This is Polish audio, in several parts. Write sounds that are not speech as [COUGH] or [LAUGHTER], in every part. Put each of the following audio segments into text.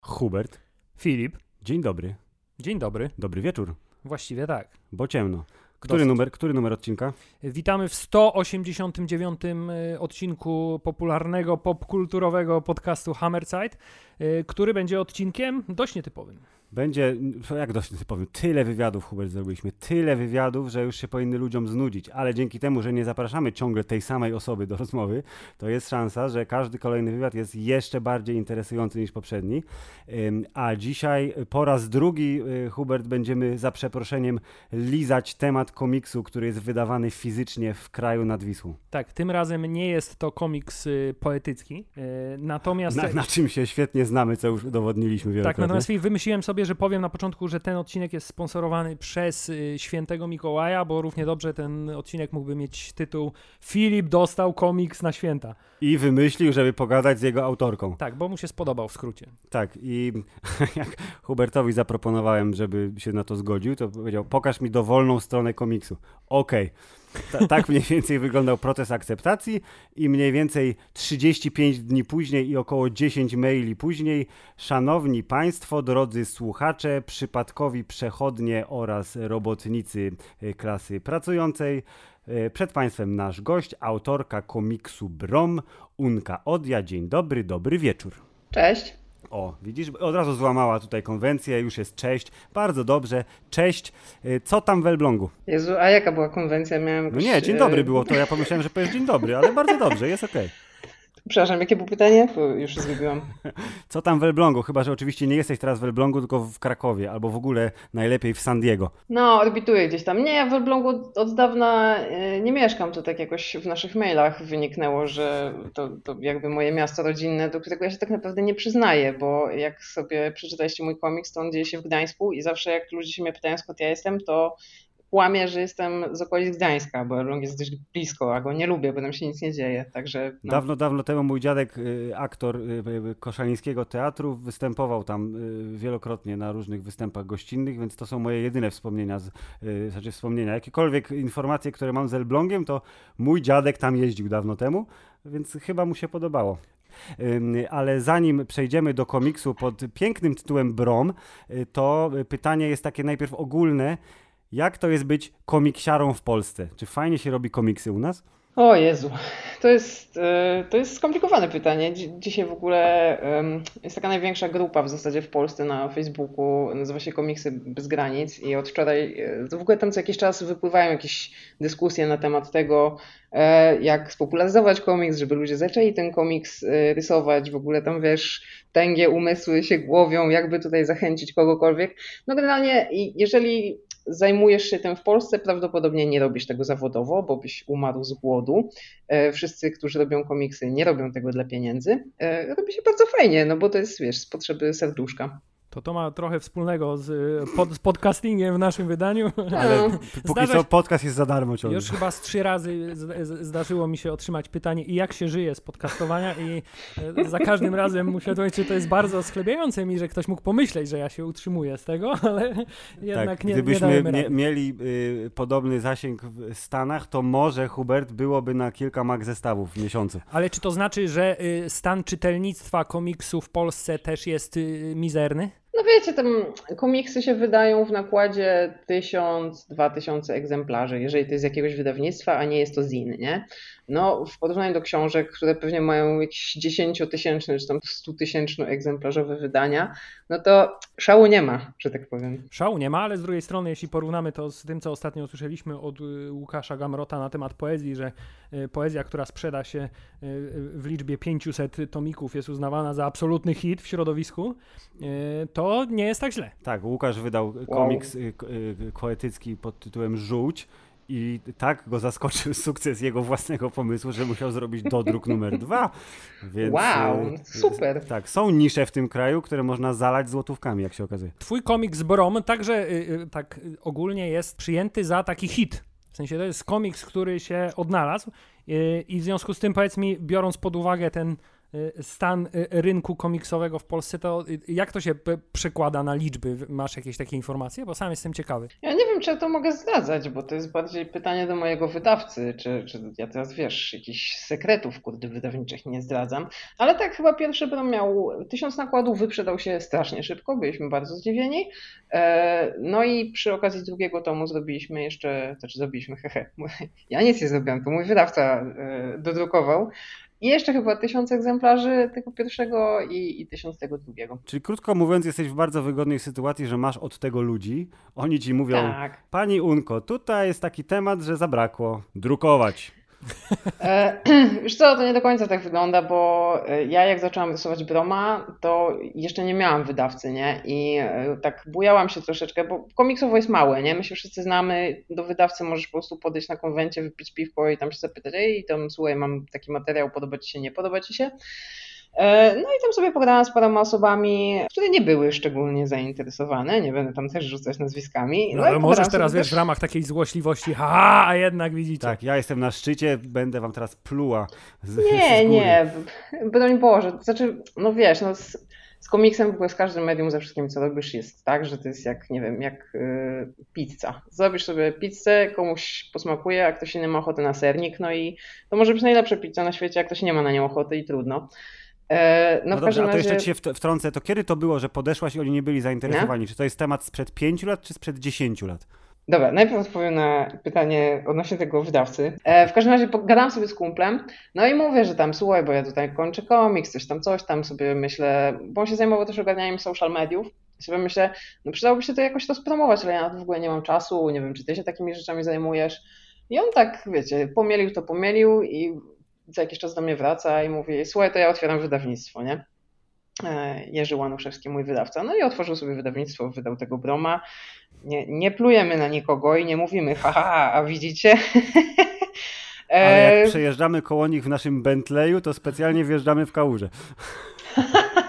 Hubert, Filip, dzień dobry. dzień dobry. Dobry wieczór, Właściwie tak. bo ciemno. Który Dosyć. numer, który numer odcinka? Witamy w 189 y, odcinku popularnego, popkulturowego podcastu Hammerside, y, który będzie odcinkiem dość nietypowym. Będzie, jak dość powiem, tyle wywiadów, Hubert, zrobiliśmy. Tyle wywiadów, że już się powinny ludziom znudzić. Ale dzięki temu, że nie zapraszamy ciągle tej samej osoby do rozmowy, to jest szansa, że każdy kolejny wywiad jest jeszcze bardziej interesujący niż poprzedni. A dzisiaj po raz drugi, y, Hubert, będziemy za przeproszeniem lizać temat komiksu, który jest wydawany fizycznie w kraju nad Wisłą. Tak, tym razem nie jest to komiks y, poetycki, y, natomiast... Na, na czym się świetnie znamy, co już udowodniliśmy Tak, wielokrotnie. natomiast wymyśliłem sobie, że powiem na początku, że ten odcinek jest sponsorowany przez y, świętego Mikołaja, bo równie dobrze ten odcinek mógłby mieć tytuł Filip dostał komiks na święta. I wymyślił, żeby pogadać z jego autorką. Tak, bo mu się spodobał w skrócie. Tak, i [LAUGHS] jak Hubertowi zaproponowałem, żeby się na to zgodził, to powiedział: Pokaż mi dowolną stronę komiksu. Okej. Ta, tak mniej więcej wyglądał proces akceptacji, i mniej więcej 35 dni później i około 10 maili później, szanowni Państwo, drodzy słuchacze, przypadkowi przechodnie oraz robotnicy e, klasy pracującej, e, przed Państwem nasz gość, autorka komiksu Brom, Unka Odia. Dzień dobry, dobry wieczór. Cześć. O, widzisz, od razu złamała tutaj konwencję, już jest cześć. Bardzo dobrze, cześć. Y, Co tam w Elblągu? Jezu, a jaka była konwencja? Miałem No nie, dzień dobry było to, ja pomyślałem, że powiesz dzień dobry, ale bardzo dobrze, jest okej. [LAUGHS] Przepraszam, jakie było pytanie? Bo już zgubiłam. [LAUGHS] Co tam w Elblągu? Chyba, że oczywiście nie jesteś teraz w Elblągu, tylko w Krakowie, albo w ogóle najlepiej w San Diego. No, orbituję gdzieś tam. Nie, ja w Elblągu od- dawna e, nie mieszkam. To tak jakoś w naszych mailach wyniknęło, że to, to jakby moje miasto rodzinne, do którego ja się tak naprawdę nie przyznaję, bo jak sobie przeczytaliście mój komiks, to on dzieje się w Gdańsku i zawsze jak ludzie się mnie pytają skąd ja jestem, to kłamię, że jestem z okolic Gdańska, bo Elbląg jest dość blisko, a go nie lubię, bo tam się nic nie dzieje, także no. Dawno, dawno temu mój dziadek, y, aktor y, y, Koszalińskiego Teatru, występował tam wielokrotnie na różnych występach gościnnych, więc to są moje jedyne wspomnienia, z, znaczy wspomnienia. Jakiekolwiek informacje, które mam z Elblągiem, to mój dziadek tam jeździł dawno temu, więc chyba mu się podobało. Ale zanim przejdziemy do komiksu pod pięknym tytułem Brom, to pytanie jest takie najpierw ogólne. Jak to jest być komiksiarą w Polsce? Czy fajnie się robi komiksy u nas? O Jezu, to jest, e, to jest skomplikowane pytanie. Dzi- Dzisiaj w ogóle jest taka największa grupa w zasadzie w Polsce na Facebooku, nazywa się Komiksy Bez Granic i od wczoraj, to w ogóle tam co jakiś czas wypływają jakieś dyskusje na temat tego, e, jak spopularyzować komiks, żeby ludzie zaczęli ten komiks rysować, w ogóle tam wiesz, tęgie umysły się głowią, jakby tutaj zachęcić kogokolwiek. No generalnie jeżeli zajmujesz się tym w Polsce, prawdopodobnie nie robisz tego zawodowo, bo byś umarł z głodu. E, Wszyscy, którzy robią komiksy, nie robią tego dla pieniędzy. E, Robi się bardzo fajnie, no bo to jest, wiesz, z potrzeby serduszka. To to ma trochę wspólnego z, pod, z podcastingiem w naszym wydaniu. [LAUGHS] Ale No. póki co podcast jest za darmo ciągle. Już chyba z trzy razy z, z, zdarzyło mi się otrzymać pytanie, i jak się żyje z podcastowania, i e, za każdym razem powiedzieć, że to jest bardzo sklebiające mi, że ktoś mógł pomyśleć, że ja się utrzymuję z tego, [LAUGHS] ale jednak tak, nie, nie gdybyśmy dajemy mie- mieli y, podobny zasięg w Stanach, to może Hubert byłoby na kilka mag zestawów w miesiącu. Ale czy to znaczy, że y, stan czytelnictwa komiksu w Polsce też jest y, mizerny? No wiecie, tam komiksy się wydają w nakładzie 1000-2000 egzemplarzy, jeżeli to jest jakiegoś wydawnictwa, a nie jest to zin, nie? No, w porównaniu do książek, które pewnie mają jakieś 10-tysięczne czy tam 100-tysięczno egzemplarzowe wydania, no to szału nie ma, że tak powiem. Szału nie ma, ale z drugiej strony, jeśli porównamy to z tym, co ostatnio usłyszeliśmy od y, Łukasza Gamrota na temat poezji, że poezja, która sprzeda się y, w liczbie 500 tomików jest uznawana za absolutny hit w środowisku, y, to nie jest tak źle. Tak, Łukasz wydał komiks poetycki pod tytułem Żółć i tak go zaskoczył [LAUGHS] sukces jego własnego pomysłu, że musiał zrobić dodruk numer [LAUGHS] dwa. Więc, Wow, super. Tak, są nisze w tym kraju, które można zalać złotówkami, jak się okazuje. Twój komiks Brom także tak ogólnie jest przyjęty za taki hit. W sensie to jest komiks, który się odnalazł y, i w związku z tym powiedz mi, biorąc pod uwagę ten stan rynku komiksowego w Polsce, to jak to się przekłada na liczby? Masz jakieś takie informacje? Bo sam jestem ciekawy. Ja nie wiem, czy ja to mogę zdradzać, bo to jest bardziej pytanie do mojego wydawcy, czy, czy ja teraz, wiesz, jakichś sekretów, kurde, wydawniczych nie zdradzam, ale tak chyba pierwszy bym miał tysiąc nakładów, wyprzedał się strasznie szybko, byliśmy bardzo zdziwieni, no i przy okazji drugiego tomu zrobiliśmy jeszcze, znaczy zrobiliśmy, [LAUGHS] hehe, ja nic nie zrobiłem, to mój wydawca dodrukował, i jeszcze chyba tysiąc egzemplarzy tego pierwszego i, i tysiąc tego drugiego. Czyli krótko mówiąc, jesteś w bardzo wygodnej sytuacji, że masz od tego ludzi. Oni ci mówią, tak. pani Unko, tutaj jest taki temat, że zabrakło. Drukować. E, [CLEARS THROAT] wiesz co, to nie do końca tak wygląda, bo e, ja jak zaczęłam rysować Broma, to jeszcze nie miałam wydawcy, nie? I e, tak bujałam się troszeczkę, bo komiksowo jest małe, nie? My się wszyscy znamy, do wydawcy możesz po prostu podejść na konwencie, wypić piwko i tam się zapytać, ej, tam słuchaj, mam taki materiał, podoba ci się, nie podoba ci się? E, no i tam sobie pogadałam z paroma osobami, które nie były szczególnie zainteresowane, nie będę tam też rzucać nazwiskami. No, no ale możesz teraz, wiesz, też... w ramach takiej złośliwości, ha, a jednak widzicie. Tak, ja jestem na szczycie, będę wam teraz pluła z Nie, z nie, broń Boże, znaczy, no wiesz, no z, z komiksem w ogóle z każdym medium, ze wszystkim, co robisz, jest tak, że to jest jak, nie wiem, jak yy, pizza. Zrobisz sobie pizzę, komuś posmakuje, a ktoś inny ma ochotę na sernik, no i to może być najlepsza pizza na świecie, a ktoś nie ma na nią ochoty i trudno. E, no, no dobrze, a to jeszcze ci się wtrącę, to kiedy to było, że podeszłaś i oni nie byli zainteresowani? Nie? Czy to jest temat sprzed 5 lat, czy sprzed 10 lat? Dobra, najpierw odpowiem na pytanie odnośnie tego wydawcy. E, w każdym razie gadam sobie z kumplem, no i mówię, że tam słuchaj, bo ja tutaj kończę komiks, coś tam, coś tam sobie myślę, bo on się zajmował też ogarnianiem social mediów. I sobie myślę, no przydałoby się to jakoś to spromować, ale ja na to w ogóle nie mam czasu, nie wiem, czy ty się takimi rzeczami zajmujesz. I on tak, wiecie, pomielił to pomielił i za jakiś czas do mnie wraca i mówi, słuchaj, to ja otwieram wydawnictwo, nie? E, Jerzy Łanuszewski, mój wydawca. No i otworzył sobie wydawnictwo, wydał tego Broma. Nie, nie plujemy na nikogo i nie mówimy, haha, a widzicie? [LAUGHS] Ale jak e, przejeżdżamy koło nich w naszym Bentleyu, to specjalnie wjeżdżamy w kałużę. [LAUGHS]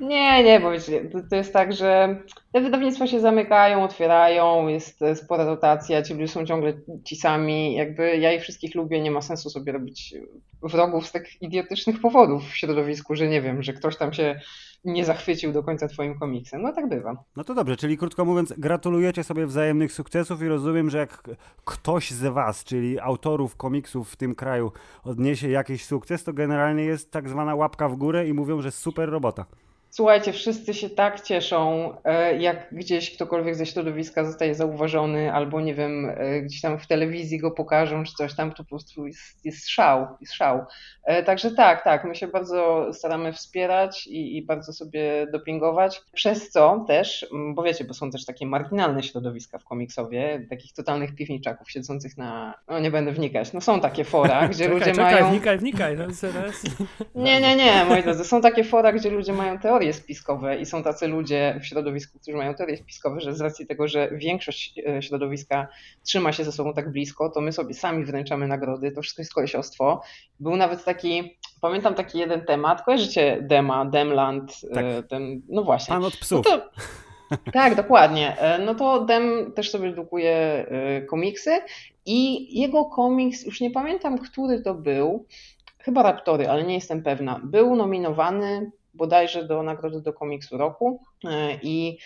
Nie, nie, bo wiecie, to, to, jest tak, że te wydawnictwa się zamykają, otwierają, jest spora rotacja, ci ludzie są ciągle ci sami, jakby ja ich wszystkich lubię, nie ma sensu sobie robić wrogów z tak idiotycznych powodów w środowisku, że nie wiem, że ktoś tam się nie zachwycił do końca twoim komiksem. No tak bywa. No to dobrze, czyli krótko mówiąc, gratulujecie sobie wzajemnych sukcesów i rozumiem, że jak ktoś z was, czyli autorów komiksów w tym kraju odniesie jakiś sukces, to generalnie jest tak zwana łapka w górę i mówią, że super robota. Słuchajcie, wszyscy się tak cieszą, e, jak gdzieś ktokolwiek ze środowiska zostaje zauważony, albo nie wiem, e, gdzieś tam w telewizji go pokażą, czy coś tam, to po prostu jest, jest szał, jest szał. E, także tak, tak, my się bardzo staramy wspierać i, i bardzo sobie dopingować, przez co też, bo wiecie, bo są też takie marginalne środowiska w komiksowie, takich totalnych piwniczaków siedzących na, no nie będę wnikać, no są takie fora, [LAUGHS] gdzie czekaj, ludzie czekaj, mają... wnikaj, wnikaj, no Nie, nie, nie, moi drodzy, są takie fora, gdzie ludzie mają teorię teorie spiskowe i są tacy ludzie w środowisku, którzy mają teorie spiskowe, że z racji tego, że większość e, środowiska trzyma się ze sobą tak blisko, to my sobie sami wręczamy nagrody, to wszystko jest kolesiostwo. Był nawet taki, pamiętam taki jeden temat, kojarzycie Dema, Demland, e, tak. ten, no właśnie. Pan od psów. No to, [LAUGHS] tak, dokładnie. E, no to Dem też sobie drukuje komiksy i jego komiks, już nie pamiętam, który to był, chyba Raptory, ale nie jestem pewna, był nominowany bodajże do nagrody do komiksu roku e, i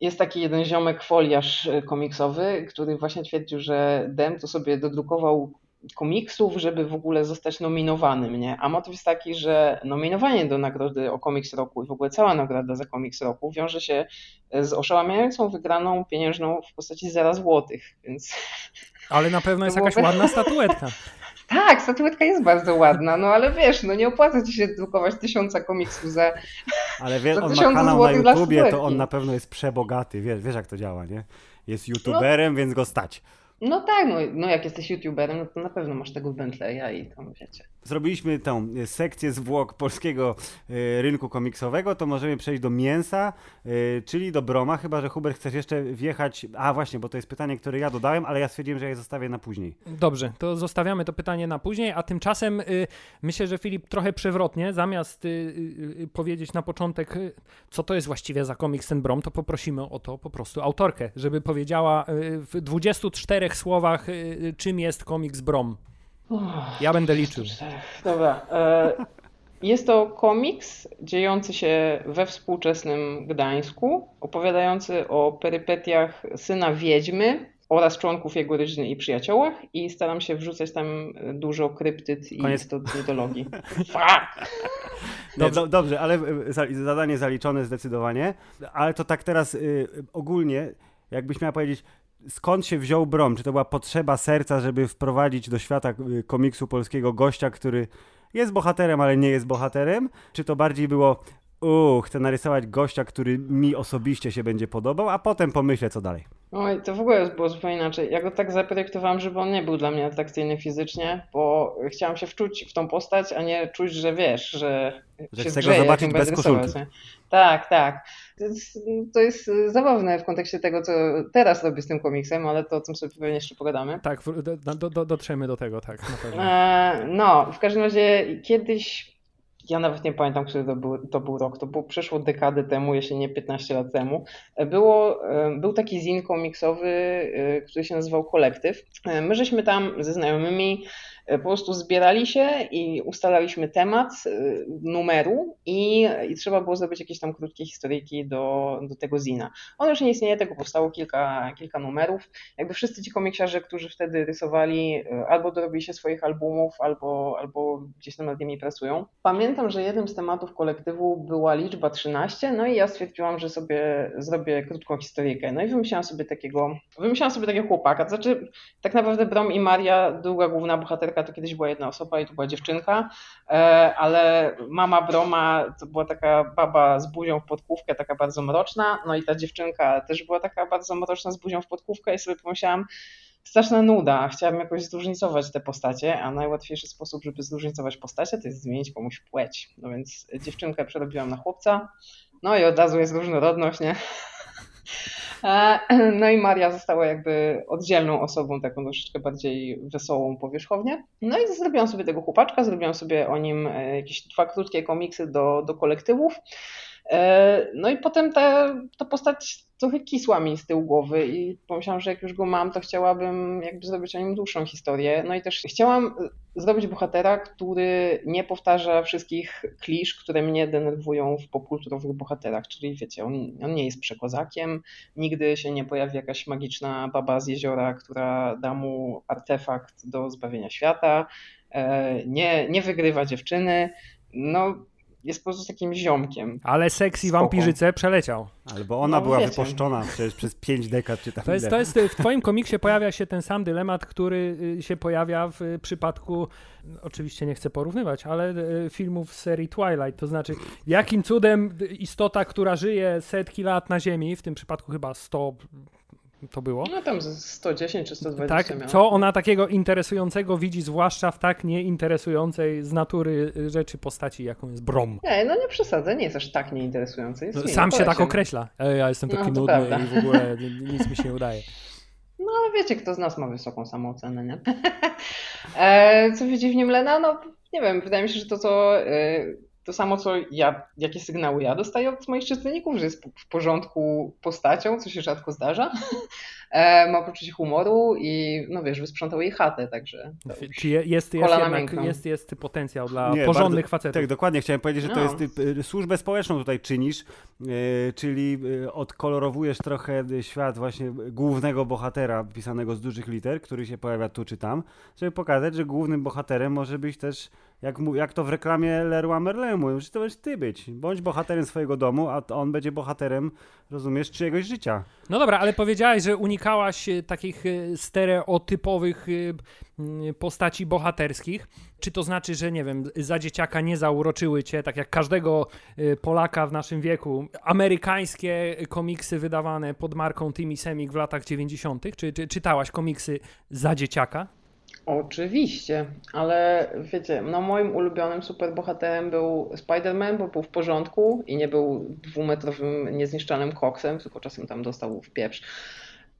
jest taki jeden ziomek foliarz e, komiksowy, który właśnie twierdził, że Dem to sobie dodrukował komiksów, żeby w ogóle zostać nominowanym, nie? A motyw jest taki, że nominowanie do nagrody o komiks roku i w ogóle cała nagroda za komiks roku wiąże się z oszałamiającą wygraną pieniężną w postaci 0 złotych, więc... Ale na pewno jest jakaś ładna statuetka. [LAUGHS] Tak, statuetka jest bardzo ładna, no ale wiesz, no nie opłaca ci się drukować tysiąca komiksów za Ale wiesz, on ma kanał na YouTubie, to on na pewno jest przebogaty, wiesz, wiesz jak to działa, nie? Jest no. youtuberem, no. więc go stać. No tak, no, no jak jesteś youtuberem, no to na pewno masz tego Bentleya i tam wiecie. Zrobiliśmy tę e, sekcję zwłok polskiego e, rynku komiksowego, to możemy przejść do mięsa, e, czyli do Broma, chyba że Hubert chcesz jeszcze wjechać. A właśnie, bo to jest pytanie, które ja dodałem, ale ja stwierdziłem, że je zostawię na później. Dobrze, to zostawiamy to pytanie na później, a tymczasem y, myślę, że Filip trochę przewrotnie, zamiast y, y, powiedzieć na początek, co to jest właściwie za komiks ten Brom, to poprosimy o to po prostu autorkę, żeby powiedziała w 24 słowach, czym jest komiks Brom. Ja będę liczył. Dobra. E, Jest to komiks dziejący się we współczesnym Gdańsku, opowiadający o perypetiach syna wiedźmy oraz członków jego rodziny i przyjaciołach i staram się wrzucać tam dużo kryptyd i Koniec. mitologii. [LAUGHS] Fuck! Dobrze, dobrze, ale e, zadanie zaliczone zdecydowanie, ale to tak teraz y, ogólnie, jakbyś miała powiedzieć, skąd się wziął Brom? Czy to była potrzeba serca, żeby wprowadzić do świata y, komiksu polskiego gościa, który jest bohaterem, ale nie jest bohaterem? Czy to bardziej było, uuu, chcę narysować gościa, który mi osobiście się będzie podobał, a potem pomyślę, co dalej? Oj, to w ogóle było zupełnie inaczej. Ja go tak zaprojektowałam, żeby on nie był dla mnie atrakcyjny fizycznie, bo chciałam się wczuć w tą postać, a nie czuć, że wiesz, że, że się chcę go zobaczyć bez koszulki. Tak, tak. To jest, to jest, zabawne w kontekście tego, co teraz robię z tym komiksem, ale to o tym sobie pewnie jeszcze pogadamy. Tak, do, do, dotrzemy do tego, tak. E, no, w każdym razie kiedyś ja nawet nie pamiętam, który to był, to był rok, to było przeszło dekadę temu, jeśli nie 15 lat temu. Było, był taki zin komiksowy, e, który się nazywał Kolektyw. E, my żeśmy tam ze znajomymi E, po prostu zbierali się i ustalaliśmy temat e, numeru i, i trzeba było zrobić jakieś tam krótkie historyjki do, do tego zina. On już nie istnieje, tego powstało kilka, kilka numerów. Jakby wszyscy ci komiksiarze, którzy wtedy rysowali, e, albo dorobili się swoich albumów, albo, albo gdzieś tam nad nimi pracują. Pamiętam, że jednym z tematów kolektywu była liczba 13, no i ja stwierdziłam, że sobie zrobię krótką historyjkę. No i wymyślałam sobie takiego, wymyślałam sobie takiego chłopaka, to znaczy tak naprawdę Brom i Maria, druga główna bohaterka to kiedyś była jedna osoba i to była dziewczynka, e, ale mama Broma to była taka baba z buzią w podkówkę, taka bardzo mroczna, no i ta dziewczynka też była taka bardzo mroczna z buzią w podkówkę i sobie pomyślałam, straszna nuda, chciałabym jakoś zróżnicować te postacie, a najłatwiejszy sposób, żeby zróżnicować postacie, to jest zmienić komuś płeć. No więc dziewczynkę przerobiłam na chłopca, no i od razu jest różnorodność, nie? E, [CLEARS THROAT] no i Maria została jakby oddzielną osobą, taką troszeczkę bardziej wesołą powierzchownie. No i zrobiłam sobie tego chłopaczka, zrobiłam sobie o nim e, jakieś dwa krótkie komiksy do, do kolektywów. E, no i potem ta, ta postać trochę kisła mi z tyłu głowy i pomyślałam, że jak już go mam, to chciałabym jakby zrobić o nim dłuższą historię. No i też chciałam zrobić bohatera, który nie powtarza wszystkich klisz, które mnie denerwują w popkulturowych bohaterach. Czyli wiecie, on, on nie jest przekozakiem, nigdy się nie pojawi jakaś magiczna baba z jeziora, która da mu artefakt do zbawienia świata, e, nie, nie wygrywa dziewczyny. No, jest po prostu takim ziomkiem. Ale sexy wampirzyce przeleciał. Albo ona no, była wiecie. wypuszczona przecież przez pięć dekad czy tam to jest, to jest W twoim komiksie pojawia się ten sam dylemat, który y, się pojawia w przypadku, oczywiście nie chcę porównywać, ale y, filmów z serii Twilight. To znaczy, jakim cudem istota, która żyje setki lat na Ziemi, w tym przypadku chyba 100 to było. No tam 110 czy 120 Tak, miała. co ona takiego interesującego widzi, zwłaszcza w tak nieinteresującej z natury rzeczy postaci, jaką jest Brom. Nie, no nie przesadzę, nie jest aż tak nieinteresujący. Jest no, sam się tak określa. Ja jestem taki no, nudny prawda. i w ogóle nic mi się nie udaje. No ale wiecie, kto z nas ma wysoką samoocenę, nie? [LAUGHS] e, co widzi w nim Lena? No nie wiem, wydaje mi się, że to co e, to samo, co ja, jakie sygnały ja dostaję od moich czytelników, że jest w porządku postacią, co się rzadko zdarza. [LAUGHS] E, ma poczucie humoru i, no wiesz, wysprzątał jej chatę, także. Czy jest, jest, jednak, jest, jest potencjał dla Nie, porządnych bardzo, facetów. Tak, dokładnie. Chciałem powiedzieć, że no. to jest y, służbę społeczną tutaj czynisz, yy, czyli yy, odkolorowujesz trochę świat właśnie głównego bohatera pisanego z dużych liter, który się pojawia tu czy tam, żeby pokazać, że głównym bohaterem może być też jak, mu, jak to w reklamie Leroy Merlin mówią, że to będziesz ty być. Bądź bohaterem swojego domu, a on będzie bohaterem, rozumiesz, czyjegoś życia. No dobra, ale powiedziałeś, że unikałaś e, takich e, stereotypowych e, postaci bohaterskich. Czy to znaczy, że nie wiem, za dzieciaka nie zauroczyły cię, tak jak każdego Polaka w naszym wieku, amerykańskie komiksy wydawane pod marką Timmy Semik w latach 90. Czy, czy czytałaś komiksy za dzieciaka? Oczywiście, ale wiecie, no moim ulubionym superbohaterem był Spider-Man, bo był w porządku i nie był dwumetrowym, niezniszczalnym koksem, tylko czasem tam dostał w pieprz.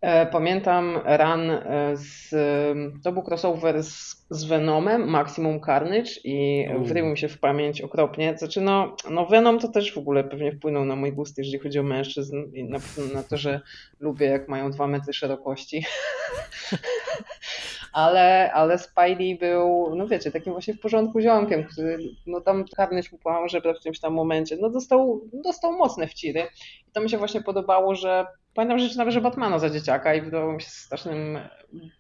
E, pamiętam run e, z, to był crossover z, z Venomem, Maximum Carnage i wrył mi się w pamięć okropnie. Znaczy no, no Venom to też w ogóle pewnie wpłynął na mój gust, jeżeli chodzi o mężczyzn i na, na to, że lubię jak mają dwa metry szerokości. [LAUGHS] ale, ale Spidey był, no wiecie, takim właśnie w porządku ziomkiem, który no tam karny że w którymś tam momencie, no dostał, dostał mocne wciry. I to mi się właśnie podobało, że pamiętam, że czytałem, że Batmana za dzieciaka i wydawał mi się strasznym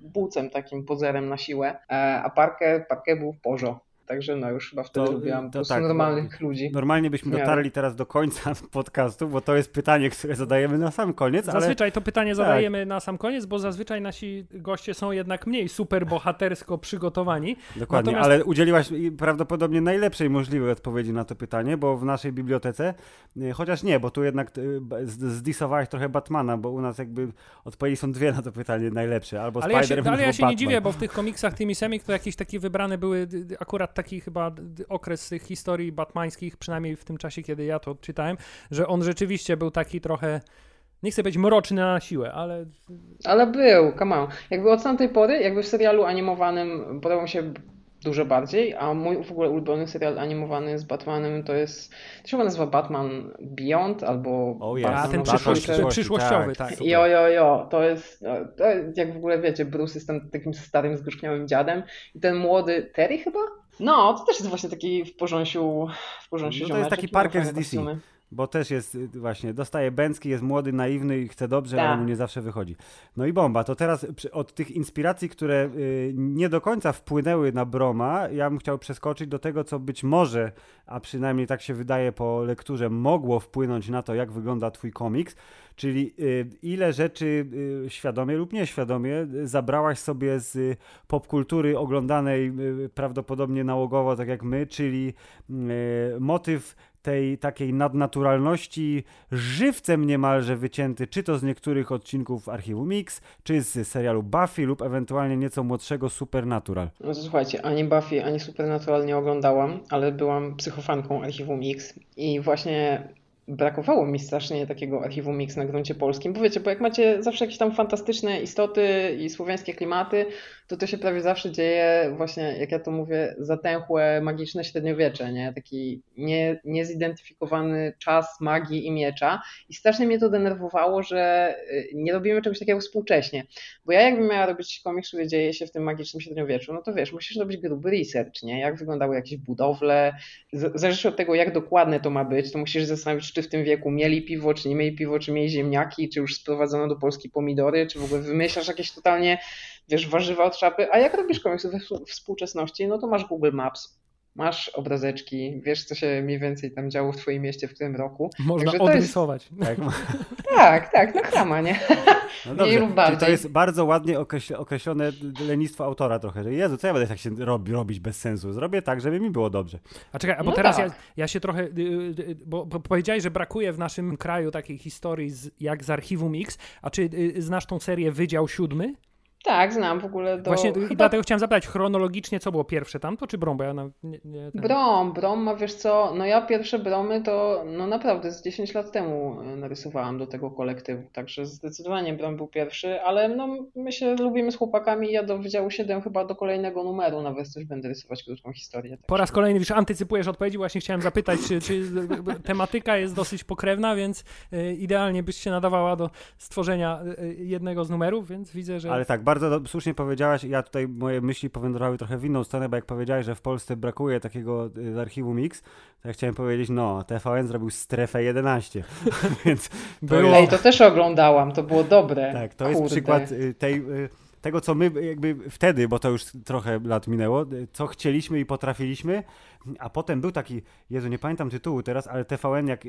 bucem, takim pozerem na siłę, e, a Parker, Parker był w porzo. Także no już chyba wtedy to, lubiłam to tak, normalnych ludzi. Normalnie byśmy dotarli teraz do końca [LAUGHS] podcastu, bo to jest pytanie, które zadajemy na sam koniec. Zazwyczaj ale... to pytanie tak. zadajemy na sam koniec, bo zazwyczaj nasi goście są jednak mniej super bohatersko przygotowani. Dokładnie, Natomiast... ale udzieliłaś prawdopodobnie najlepszej możliwej odpowiedzi na to pytanie, bo w naszej bibliotece, y, chociaż nie, bo tu jednak y, zdisowałeś trochę Batmana, bo u nas jakby odpowiedzi są dwie na to pytanie najlepsze, albo ale Spider-Man, ja się, Ale ja się Batman. nie dziwię, bo w tych komiksach tymi semik to jakieś takie wybrane były akurat taki chyba okres tych historii batmańskich, przynajmniej w tym czasie, kiedy ja to czytałem, że on rzeczywiście był taki trochę nie chcę być mroczny na siłę, ale... Ale był, come on. Jakby od tamtej pory, jakby w serialu animowanym podobał mi się dużo bardziej, a mój w ogóle ulubiony serial animowany z Batmanem to jest, to się nazywa Batman Beyond albo oh, yes. A ten przyszłość, przyszłościowy, tak. tak. Jo, jo, jo, to jest, to jak w ogóle wiecie, Bruce jest tam takim starym, zgorzkniałym dziadem i ten młody Terry chyba? No, to też jest właśnie taki w porządku w porządku no to jest taki Parker z DC. Bo też jest y, właśnie, dostaje Bęcki, jest młody, naiwny i chce dobrze, ale tak. mu nie zawsze wychodzi. No i bomba. To teraz od tych inspiracji, które y, nie do końca wpłynęły na Broma, ja bym chciał przeskoczyć do tego, co być może, a przynajmniej tak się wydaje po lekturze, mogło wpłynąć na to, jak wygląda twój komiks. Czyli y, ile rzeczy świadomie lub nieświadomie zabrałaś sobie z popkultury oglądanej prawdopodobnie nałogowo, tak jak my, czyli motyw tej takiej nadnaturalności żywcem niemalże wycięty, czy to z niektórych odcinków Archiwum Mix, czy z serialu Buffy lub ewentualnie nieco młodszego Supernatural. No to słuchajcie, ani Buffy, ani Supernatural nie oglądałam, ale byłam psychofanką Archiwum Mix i właśnie brakowało mi strasznie takiego archiwum mix na gruncie polskim, bo wiecie, bo jak macie zawsze jakieś tam fantastyczne istoty i słowiańskie klimaty, to to się prawie zawsze dzieje właśnie, jak ja to mówię, zatęchłe, magiczne średniowiecze, nie? Taki nie, niezidentyfikowany czas magii i miecza i strasznie mnie to denerwowało, że y, nie robimy czegoś takiego współcześnie, bo ja jakbym miała robić komiks, który dzieje się w tym magicznym średniowieczu, no to wiesz, musisz robić gruby research, nie? Jak wyglądały jakieś budowle, zależy od tego, jak dokładne to ma być, to musisz zastanowić, czy w tym wieku mieli piwo, czy nie mieli piwo, czy mieli ziemniaki, czy już sprowadzono do Polski pomidory, czy w ogóle wymyślasz jakieś totalnie, wiesz, warzywa od szapy. A jak robisz komiksy we współczesności, no to masz Google Maps, masz obrazeczki, wiesz, co się mniej więcej tam działo w twoim mieście w którym roku. Można Także odrysować. Jest... Tak, tak, tak, no chama, nie? No [LAUGHS] dobrze, lub bardziej. to jest bardzo ładnie określone lenistwo autora trochę, że Jezu, co ja będę tak się robi, robić bez sensu? Zrobię tak, żeby mi było dobrze. A czekaj, a bo no teraz tak. ja, ja się trochę, y, y, y, bo, bo powiedziałeś, że brakuje w naszym kraju takiej historii z, jak z Archiwum X, a czy znasz tą serię Wydział Siódmy? Tak, znam w ogóle do... Właśnie chyba... dlatego chciałem zapytać, chronologicznie co było pierwsze tamto, czy Brom? Bo ja na... nie, nie, ten... Brom, Brom ma, wiesz co, no ja pierwsze Bromy to no naprawdę z 10 lat temu e, narysowałam do tego kolektywu, także zdecydowanie Brom był pierwszy, ale no my się lubimy z chłopakami ja do Wydziału 7 chyba do kolejnego numeru nawet coś będę rysować krótką historię. Tak po raz kolejny, wiesz, antycypujesz odpowiedzi, właśnie chciałem zapytać, czy, czy [LAUGHS] tematyka jest dosyć pokrewna, więc e, idealnie byś się nadawała do stworzenia e, jednego z numerów, więc widzę, że... Ale tak, bardzo bardzo słusznie powiedziałaś, ja tutaj moje myśli powędrowały trochę w inną stronę, bo jak powiedziałeś, że w Polsce brakuje takiego y, archiwum Mix, to ja chciałem powiedzieć, no, TVN zrobił strefę 11, [LAUGHS] więc było... Ej, to też oglądałam, to było dobre. Tak, to Kurde. jest przykład y, tej y, tego, co my jakby wtedy, bo to już trochę lat minęło, co chcieliśmy i potrafiliśmy, a potem był taki, Jezu, nie pamiętam tytułu teraz, ale TVN jak y,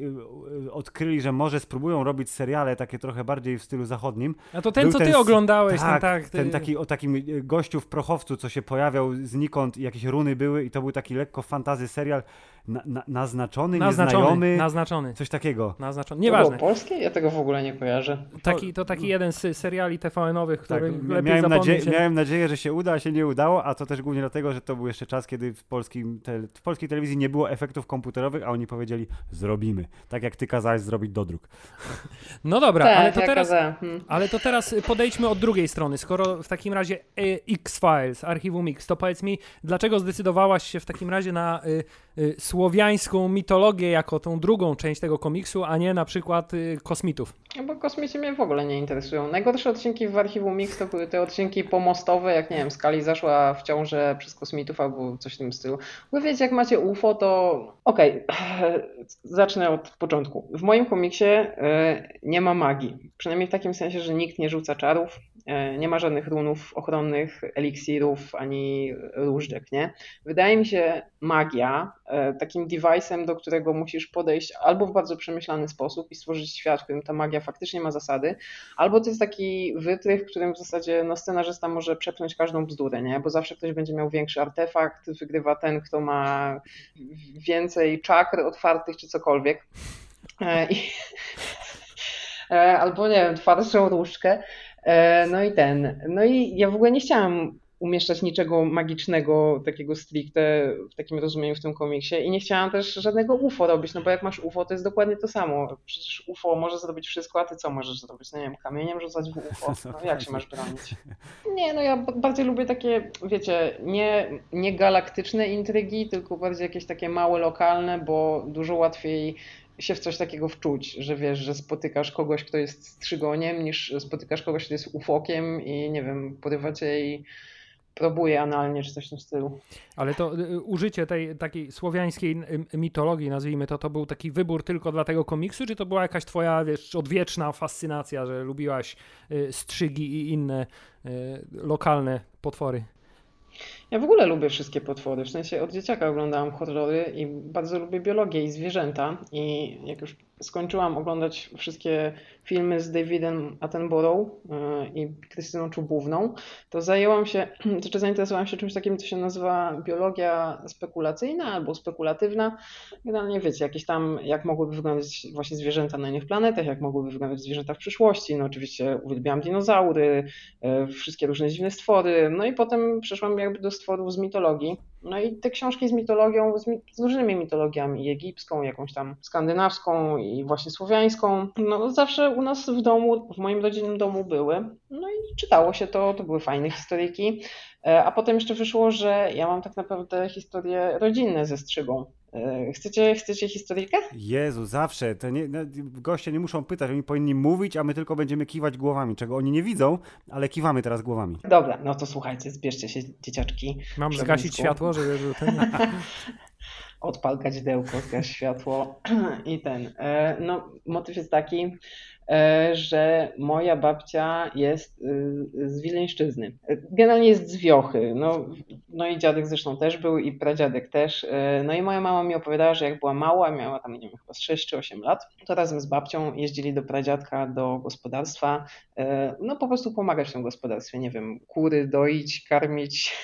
y, odkryli, że może spróbują robić seriale takie trochę bardziej w stylu zachodnim. A to ten, co ten, ty oglądałeś. Tak, ten, tak, ten taki o takim gościu w prochowcu, co się pojawiał znikąd i jakieś runy były i to był taki lekko fantazy serial na, na, naznaczony, naznaczony, nieznajomy. Naznaczony. Coś takiego. Naznaczony. Nieważne. To polskie? Ja tego w ogóle nie kojarzę. Taki, to taki jeden z seriali TVN-owych, który tak, lepiej miałem, nadzie miałem nadzieję, że się uda, a się nie udało, a to też głównie dlatego, że to był jeszcze czas, kiedy w, polskim te, w polskiej telewizji nie było efektów komputerowych, a oni powiedzieli, zrobimy. Tak jak ty kazałeś zrobić dodruk. No dobra, tak, ale, to teraz, hmm. ale to teraz podejdźmy od drugiej strony. Skoro w takim razie e, X-Files, Archiwum X, to powiedz mi, dlaczego zdecydowałaś się w takim razie na y, y, słowiańską mitologię jako tą drugą część tego komiksu, a nie na przykład y, kosmitów? No bo kosmici mnie w ogóle nie interesują. Najgorsze odcinki w Archiwum Mix to były te odcinki pomostowe, jak nie wiem, Skali zaszła w ciążę przez kosmitów albo coś w tym stylu. Bo wiecie, jak macie UFO, to okej, okay. [CLEARS THROAT] zacznę od początku. W moim komiksie e, nie ma magii. Przynajmniej w takim sensie, że nikt nie rzuca czarów, nie ma żadnych runów ochronnych, eliksirów ani różdżek, nie? Wydaje mi się magia e, takim device'em, do którego musisz podejść albo w bardzo przemyślany sposób i stworzyć świat, w którym ta magia faktycznie ma zasady, albo to jest taki wytrych, w którym w zasadzie no, scenarzysta może przepchnąć każdą bzdurę, nie? Bo zawsze ktoś będzie miał większy artefakt, wygrywa ten, kto ma więcej czakr otwartych czy cokolwiek. E, I, e, albo nie wiem, twardszą różdżkę. No i ten. No i ja w ogóle nie chciałam umieszczać niczego magicznego, takiego stricte w takim rozumieniu w tym komiksie i nie chciałam też żadnego UFO robić, no bo jak masz UFO, to jest dokładnie to samo. Przecież UFO może zrobić wszystko, a ty co możesz zrobić? No nie wiem, kamieniem rzucać w UFO, no jak się masz bronić? [LAUGHS] Nie, no ja bardziej lubię takie, wiecie, nie, nie galaktyczne intrygi, tylko bardziej jakieś takie małe, lokalne, bo dużo łatwiej się w coś takiego wczuć, że wiesz, że spotykasz kogoś, kto jest strzygoniem, niż spotykasz kogoś, kto jest ufokiem i nie wiem, porywacie i próbuje analnie, czy coś w tym stylu. Ale to y, użycie tej takiej słowiańskiej mitologii, nazwijmy to, to był taki wybór tylko dla tego komiksu, czy to była jakaś twoja, wiesz, odwieczna fascynacja, że lubiłaś y, strzygi i inne y, lokalne potwory? Ja w ogóle lubię wszystkie potwory. W sensie od dzieciaka oglądałam horrory i bardzo lubię biologię i zwierzęta. I jak już skończyłam oglądać wszystkie filmy z Davidem Attenborough e, i Krystyną Czubówną, to zajęłam się, [CLEARS THROAT] czy zainteresowałam się czymś takim, co się nazywa biologia spekulacyjna albo spekulatywna. Generalnie wiecie, jakieś tam, jak mogłyby wyglądać właśnie zwierzęta na innych planetach, jak mogłyby wyglądać zwierzęta w przyszłości. No oczywiście uwielbiałam dinozaury, e, wszystkie różne dziwne stwory. No i potem przeszłam jakby do stworów z mitologii. No i te książki z mitologią, z, z różnymi mitologiami, egipską, jakąś tam skandynawską i właśnie słowiańską, no zawsze u nas w domu, w moim rodzinnym domu były. No i czytało się to, to były fajne historyjki. E, a potem jeszcze wyszło, że ja mam tak naprawdę historie rodzinne ze strzygą. E, chcecie, chcecie historyjkę? Jezu, zawsze. To nie, no, goście nie muszą pytać, oni powinni mówić, a my tylko będziemy kiwać głowami, czego oni nie widzą, ale kiwamy teraz głowami. Dobra, no to słuchajcie, zbierzcie się dzieciaczki. Mam zgasić światło, żeby... Ten... [LAUGHS] Odpal kadzidełko, zgaś światło [CLEARS THROAT] i ten. E, no, motyw jest taki, E, że moja babcia jest y, z Wileńszczyzny. Generalnie jest z Wiochy. No, no i dziadek zresztą też był i pradziadek też. E, no i moja mama mi opowiadała, że jak była mała, miała tam nie wiem, chyba 6 czy 8 lat, to razem z babcią jeździli do pradziadka do gospodarstwa, e, no po prostu pomagać w tym gospodarstwie, nie wiem, kury doić, karmić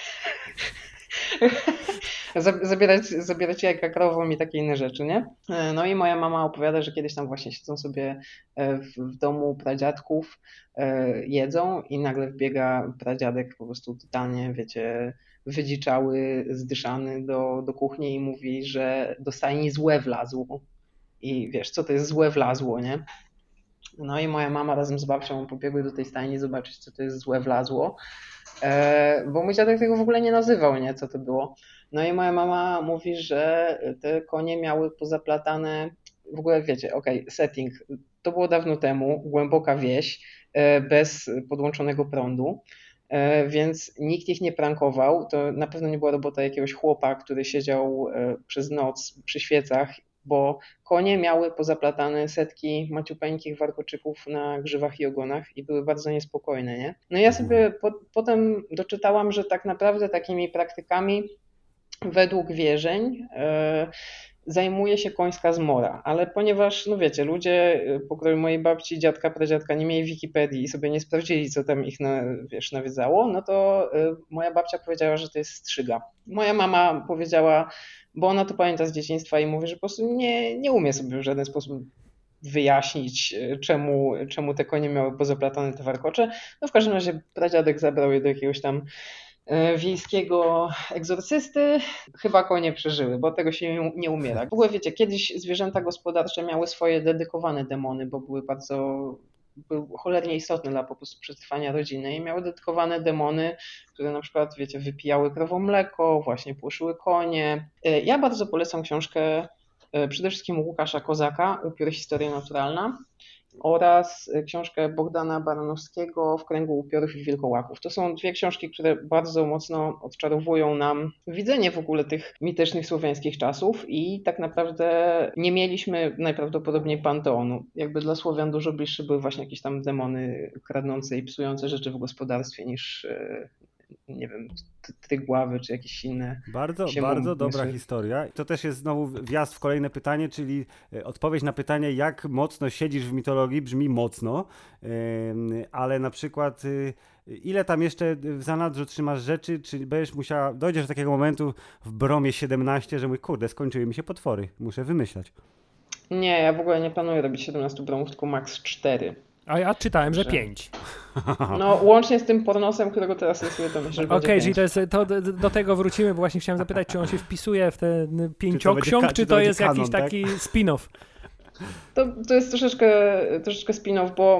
[LAUGHS] zabierać, zabierać jajka krowom i takie inne rzeczy, nie? E, no i moja mama opowiada, że kiedyś tam właśnie siedzą sobie e, w, w domu pradziadków, e, jedzą i nagle wbiega pradziadek po prostu totalnie, wiecie, wydziczały, zdyszany do, do kuchni i mówi, że do stajni złe wlazło. I wiesz, co to jest złe wlazło, nie? No i moja mama razem z babcią pobiegły do tej stajni zobaczyć, co to jest złe wlazło. bo mój dziadek tego w ogóle nie nazywał, nie? Co to było. No i moja mama mówi, że te konie miały pozaplatane, w ogóle wiecie, ok, setting, to było dawno temu, głęboka wieś, e, bez podłączonego prądu, e, więc nikt ich nie prankował. To na pewno nie była robota jakiegoś chłopa, który siedział e, przez noc przy świecach, bo konie miały pozaplatane setki maciupeńkich warkoczyków na grzywach i ogonach i były bardzo niespokojne, nie? No ja sobie po, potem doczytałam, że tak naprawdę takimi praktykami według wierzeń e, zajmuje się końska zmora, ale ponieważ, no wiecie, ludzie e, pokroju mojej babci, dziadka, pradziadka nie mieli Wikipedii i sobie nie sprawdzili, co tam ich, na, wiesz, nawiedzało, no to e, moja babcia powiedziała, że to jest strzyga. Moja mama powiedziała, bo ona to pamięta z dzieciństwa i mówi, że po prostu nie, nie umie sobie w żaden sposób wyjaśnić, czemu, czemu te konie miały pozaplatane te warkocze. No w każdym razie pradziadek zabrał je do jakiegoś tam wiejskiego egzorcysty, chyba konie przeżyły, bo tego się nie umiera. W ogóle wiecie, kiedyś zwierzęta gospodarcze miały swoje dedykowane demony, bo były bardzo były cholernie istotne dla po prostu przetrwania rodziny i miały dedykowane demony, które na przykład, wiecie, wypijały krową mleko, właśnie płoszyły konie. E, ja bardzo polecam książkę e, przede wszystkim Łukasza Kozaka, Upiór Historia Naturalna. Oraz książkę Bogdana Baranowskiego W kręgu upiorów i wilkołaków. To są dwie książki, które bardzo mocno odczarowują nam widzenie w ogóle tych mitycznych słowiańskich czasów i tak naprawdę nie mieliśmy najprawdopodobniej panteonu. Jakby dla Słowian dużo bliższe były właśnie jakieś tam demony kradnące i psujące rzeczy w gospodarstwie niż e, nie wiem, tygławy czy jakieś inne. Bardzo, bardzo dobra historia. To też jest znowu wjazd w kolejne pytanie, czyli e, odpowiedź na pytanie, jak mocno siedzisz w mitologii, brzmi mocno, ale na przykład y, ile tam jeszcze w zanadrzu trzymasz rzeczy, czy będziesz musiała, dojdziesz do takiego momentu w Bromie 17, że mój kurde, skończyły mi się potwory, muszę wymyślać. Nie, ja w ogóle nie planuję robić 17 bromów, tylko max 4. A ja czytałem, że 5. [LAUGHS] No, łącznie z tym pornosem, którego teraz rysuję, to myślę, że Okej, okay, czyli to, jest, to do tego wrócimy, bo właśnie chciałem zapytać, czy on się wpisuje w ten pięcioksiąg, czy to, czy to jest kanon, jakiś tak? taki spin-off? To, to jest troszeczkę, troszeczkę spin-off, bo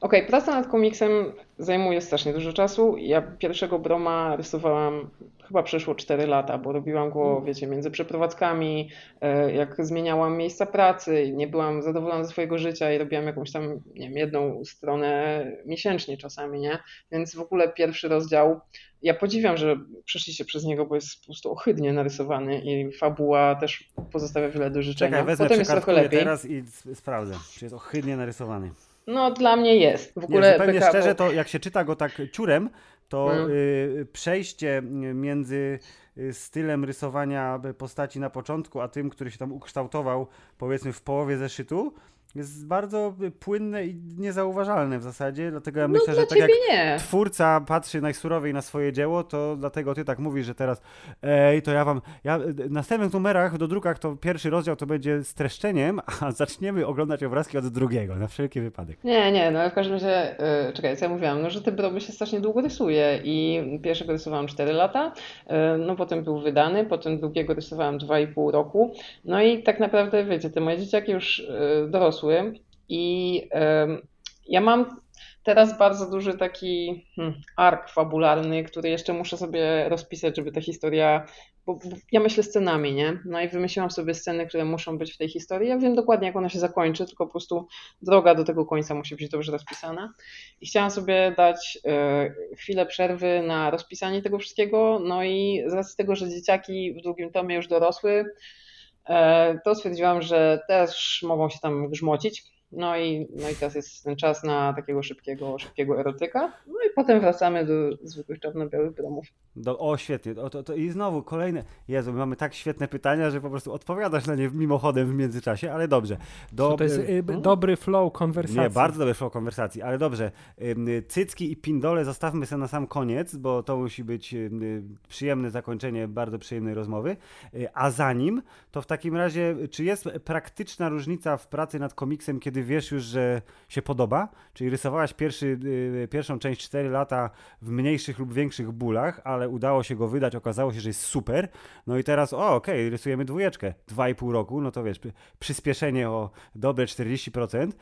okej, okay, praca nad komiksem zajmuje strasznie dużo czasu. Ja pierwszego Broma rysowałam chyba przeszło 4 lata, bo robiłam go, mm. wiecie, między przeprowadzkami, e, jak zmieniałam miejsca pracy, nie byłam zadowolona ze swojego życia i robiłam jakąś tam, nie wiem, jedną stronę miesięcznie czasami, nie? Więc w ogóle pierwszy rozdział, ja podziwiam, że przeszliście przez niego, bo jest po prostu ohydnie narysowany i fabuła też pozostawia wiele do życzenia. Czekaj, wezmę Potem jest trochę lepiej. teraz i sprawdzę, czy jest ohydnie narysowany. No, dla mnie jest. W ogóle nie, zupełnie szczerze, to jak się czyta go tak ciurem, to hmm. y, przejście między y, stylem rysowania postaci na początku, a tym, który się tam ukształtował, powiedzmy w połowie zeszytu, jest bardzo płynne i niezauważalne w zasadzie, dlatego ja no, myślę, że tak jak nie. twórca patrzy najsurowiej na swoje dzieło, to dlatego ty tak mówisz, że teraz ej, to ja wam, ja w następnych numerach do drukach to pierwszy rozdział to będzie streszczeniem, [LAUGHS] a zaczniemy oglądać obrazki od drugiego, na wszelki wypadek. Nie, nie, no w każdym razie, yy, czekaj, co ja mówiłam, no że te broby się strasznie długo rysuje i pierwszego rysowałam 4 lata, yy, no potem był wydany, potem drugiego rysowałam 2,5 roku, no i tak naprawdę, wiecie, te moje dzieciaki już yy, dorosły i ja mam teraz bardzo duży taki hmm, ark fabularny, który jeszcze muszę sobie rozpisać, żeby ta historia, bo, bo, ja myślę scenami, nie? No i wymyśliłam sobie sceny, które muszą być w tej historii. Ja wiem dokładnie, jak ona się zakończy, tylko po prostu droga do tego końca musi być dobrze rozpisana. I chciałam sobie dać e, chwilę przerwy na rozpisanie tego wszystkiego, no i z racji tego, że dzieciaki w drugim tomie już dorosły, to stwierdziłam, że też mogą się tam grzmocić. No i, no i teraz jest ten czas na takiego szybkiego, szybkiego erotyka. No i potem wracamy do zwykłych czarno-białych domów. Do, o, świetnie. O, to, to, I znowu kolejne. Jezu, mamy tak świetne pytania, że po prostu odpowiadasz na nie mimochodem w międzyczasie, ale dobrze. Do... To jest y, dobry flow konwersacji. Nie, bardzo dobry flow konwersacji, ale dobrze. Y, cycki i pindole zostawmy sobie na sam koniec, bo to musi być y, przyjemne zakończenie bardzo przyjemnej rozmowy. Y, a zanim, to w takim razie, czy jest praktyczna różnica w pracy nad komiksem, kiedy wiesz już, że się podoba? Czyli rysowałaś pierwszy, pierwszą część 4 lata w mniejszych lub większych bólach, ale udało się go wydać, okazało się, że jest super. No i teraz, o okej, okay, rysujemy dwójeczkę, 2,5 roku, no to wiesz, przyspieszenie o dobre 40%,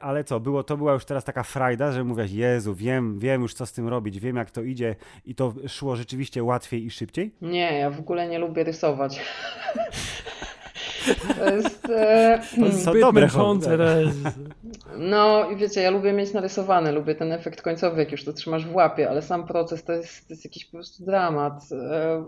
ale co, było, to była już teraz taka frajda, że mówiłaś, Jezu, wiem, wiem już co z tym robić, wiem jak to idzie i to szło rzeczywiście łatwiej i szybciej? Nie, ja w ogóle nie lubię rysować. [LAUGHS] To jest... E, to zbyt męczące. No i wiecie, ja lubię mieć narysowane, lubię ten efekt końcowy, jak już to trzymasz w łapie, ale sam proces to jest, to jest jakiś po prostu dramat. E,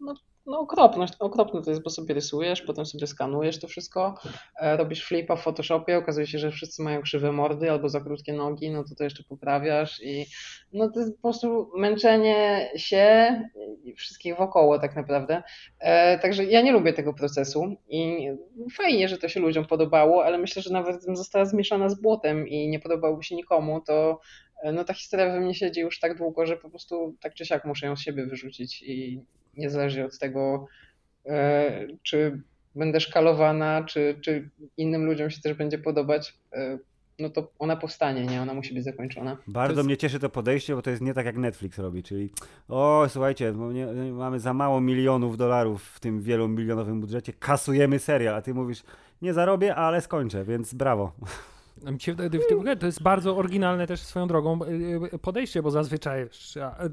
no, no okropność, okropne to jest, bo sobie rysujesz, potem sobie skanujesz to wszystko, e, robisz flipa w Photoshopie, okazuje się, że wszyscy mają krzywe mordy albo za krótkie nogi, no to to jeszcze poprawiasz i no to jest po prostu męczenie się i wszystkich wokoło tak naprawdę. E, także ja nie lubię tego procesu i fajnie, że to się ludziom podobało, ale myślę, że nawet gdybym została zmieszana z błotem i nie podobałoby się nikomu, to e, no ta historia we mnie siedzi już tak długo, że po prostu tak czy siak muszę ją z siebie wyrzucić i niezależnie od tego, e, czy będę szkalowana, czy, czy innym ludziom się też będzie podobać, e, no to ona powstanie, nie? Ona musi być zakończona. Bardzo jest... mnie cieszy to podejście, bo to jest nie tak jak Netflix robi, czyli o, słuchajcie, nie, mamy za mało milionów dolarów w tym wielomilionowym budżecie, kasujemy serial, a ty mówisz, nie zarobię, ale skończę, więc brawo. [LAUGHS] To jest bardzo oryginalne też swoją drogą podejście, bo zazwyczaj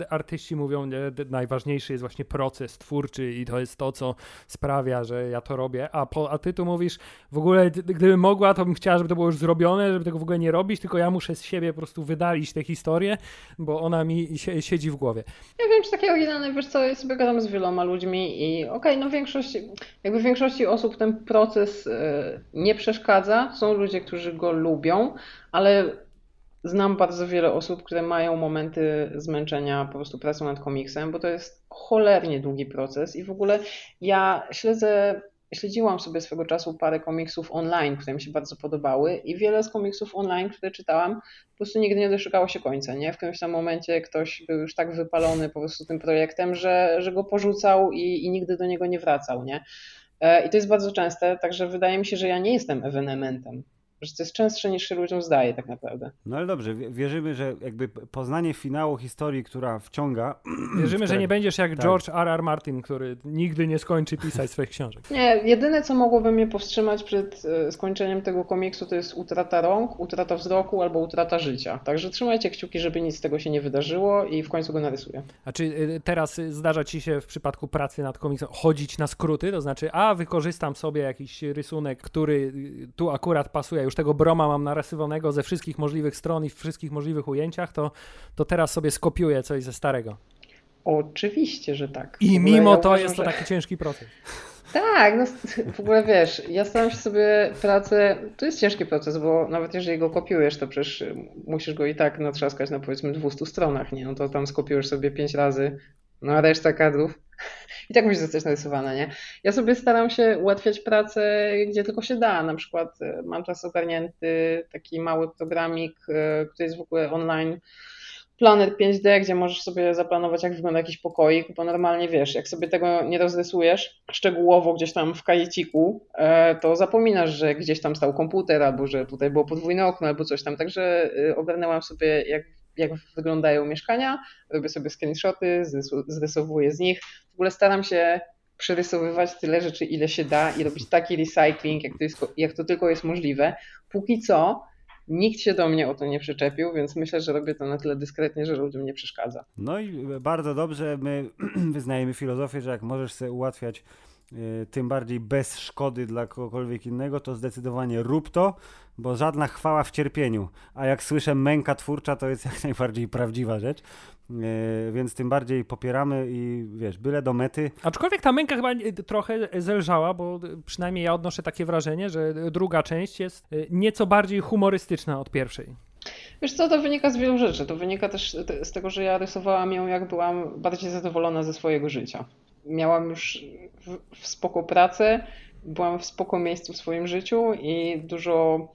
artyści mówią, że najważniejszy jest właśnie proces twórczy i to jest to, co sprawia, że ja to robię, a, po, a ty tu mówisz, w ogóle gdybym mogła, to bym chciała, żeby to było już zrobione, żeby tego w ogóle nie robić, tylko ja muszę z siebie po prostu wydalić tę historię, bo ona mi siedzi w głowie. Ja wiem, czy takie oryginalne, wiesz co, ja sobie gadam z wieloma ludźmi i okej, okay, no większość, jakby większości osób ten proces e, nie przeszkadza, są ludzie, którzy go lubią, ale znam bardzo wiele osób, które mają momenty zmęczenia po prostu pracą nad komiksem, bo to jest cholernie długi proces i w ogóle ja śledzę śledziłam sobie swego czasu parę komiksów online, które mi się bardzo podobały i wiele z komiksów online, które czytałam, po prostu nigdy nie doszukało się końca, nie? W którymś tam momencie ktoś był już tak wypalony po prostu tym projektem, że, że go porzucał i, i nigdy do niego nie wracał, nie? E, I to jest bardzo częste, także wydaje mi się, że ja nie jestem ewenementem że to jest częstsze niż się ludziom zdaje tak naprawdę. No ale dobrze, wierzymy, że jakby poznanie finału historii, która wciąga... [CLEARS THROAT] Wierzymy, że nie będziesz jak tak. George R. R. Martin, który nigdy nie skończy pisać swoich książek. Nie, jedyne co mogłoby mnie powstrzymać przed e, skończeniem tego komiksu to jest utrata rąk, utrata wzroku albo utrata życia. Także trzymajcie kciuki, żeby nic z tego się nie wydarzyło i w końcu go narysuję. A czy e, teraz zdarza ci się w przypadku pracy nad komiksem chodzić na skróty? To znaczy, a wykorzystam sobie jakiś rysunek, który tu akurat pasuje, już tego broma mam narysowanego ze wszystkich możliwych stron i w wszystkich możliwych ujęciach, to, to teraz sobie skopiuję coś ze starego. Oczywiście, że tak. I mimo ja to uważam, jest to taki ciężki proces. Tak, no w ogóle wiesz, ja staram się sobie pracę, to jest ciężki proces, bo nawet jeżeli go kopiujesz, to przecież musisz go i tak natrzaskać na powiedzmy 200 stronach, nie? No to tam skopiujesz sobie 5 razy, no a reszta kadrów i tak musi zostać narysowane, nie? Ja sobie staram się ułatwiać pracę, gdzie tylko się da. Na przykład e, mam czas ogarnięty taki mały programik, e, który jest w ogóle online, Planer 5D, gdzie możesz sobie zaplanować, jak wygląda jakiś pokoik, bo normalnie wiesz, jak sobie tego nie rozrysujesz szczegółowo gdzieś tam w kajeciku, e, to zapominasz, że gdzieś tam stał komputer, albo że tutaj było podwójne okno, albo coś tam. Także ogarnęłam sobie, jak jak wyglądają mieszkania, robię sobie screenshoty, zrysowuję z nich. W ogóle staram się przerysowywać tyle rzeczy, ile się da i robić taki recycling, jak to, jest, jak to tylko jest możliwe. Póki co nikt się do mnie o to nie przyczepił, więc myślę, że robię to na tyle dyskretnie, że ludziom nie przeszkadza. No i bardzo dobrze, my [CLEARS THROAT] wyznajemy filozofię, że jak możesz sobie ułatwiać tym bardziej bez szkody dla kogokolwiek innego, to zdecydowanie rób to, bo żadna chwała w cierpieniu. A jak słyszę męka twórcza, to jest [LAUGHS] jak najbardziej prawdziwa rzecz. Yy, więc tym bardziej popieramy i wiesz, byle do mety. Aczkolwiek ta męka chyba trochę zelżała, bo przynajmniej ja odnoszę takie wrażenie, że druga część jest y, nieco bardziej humorystyczna od pierwszej. Wiesz co, to wynika z wielu rzeczy. To wynika też z tego, że ja rysowałam ją, jak byłam bardziej zadowolona ze swojego życia. Miałam już w, w spoko pracę, byłam w spoko miejscu w swoim życiu i dużo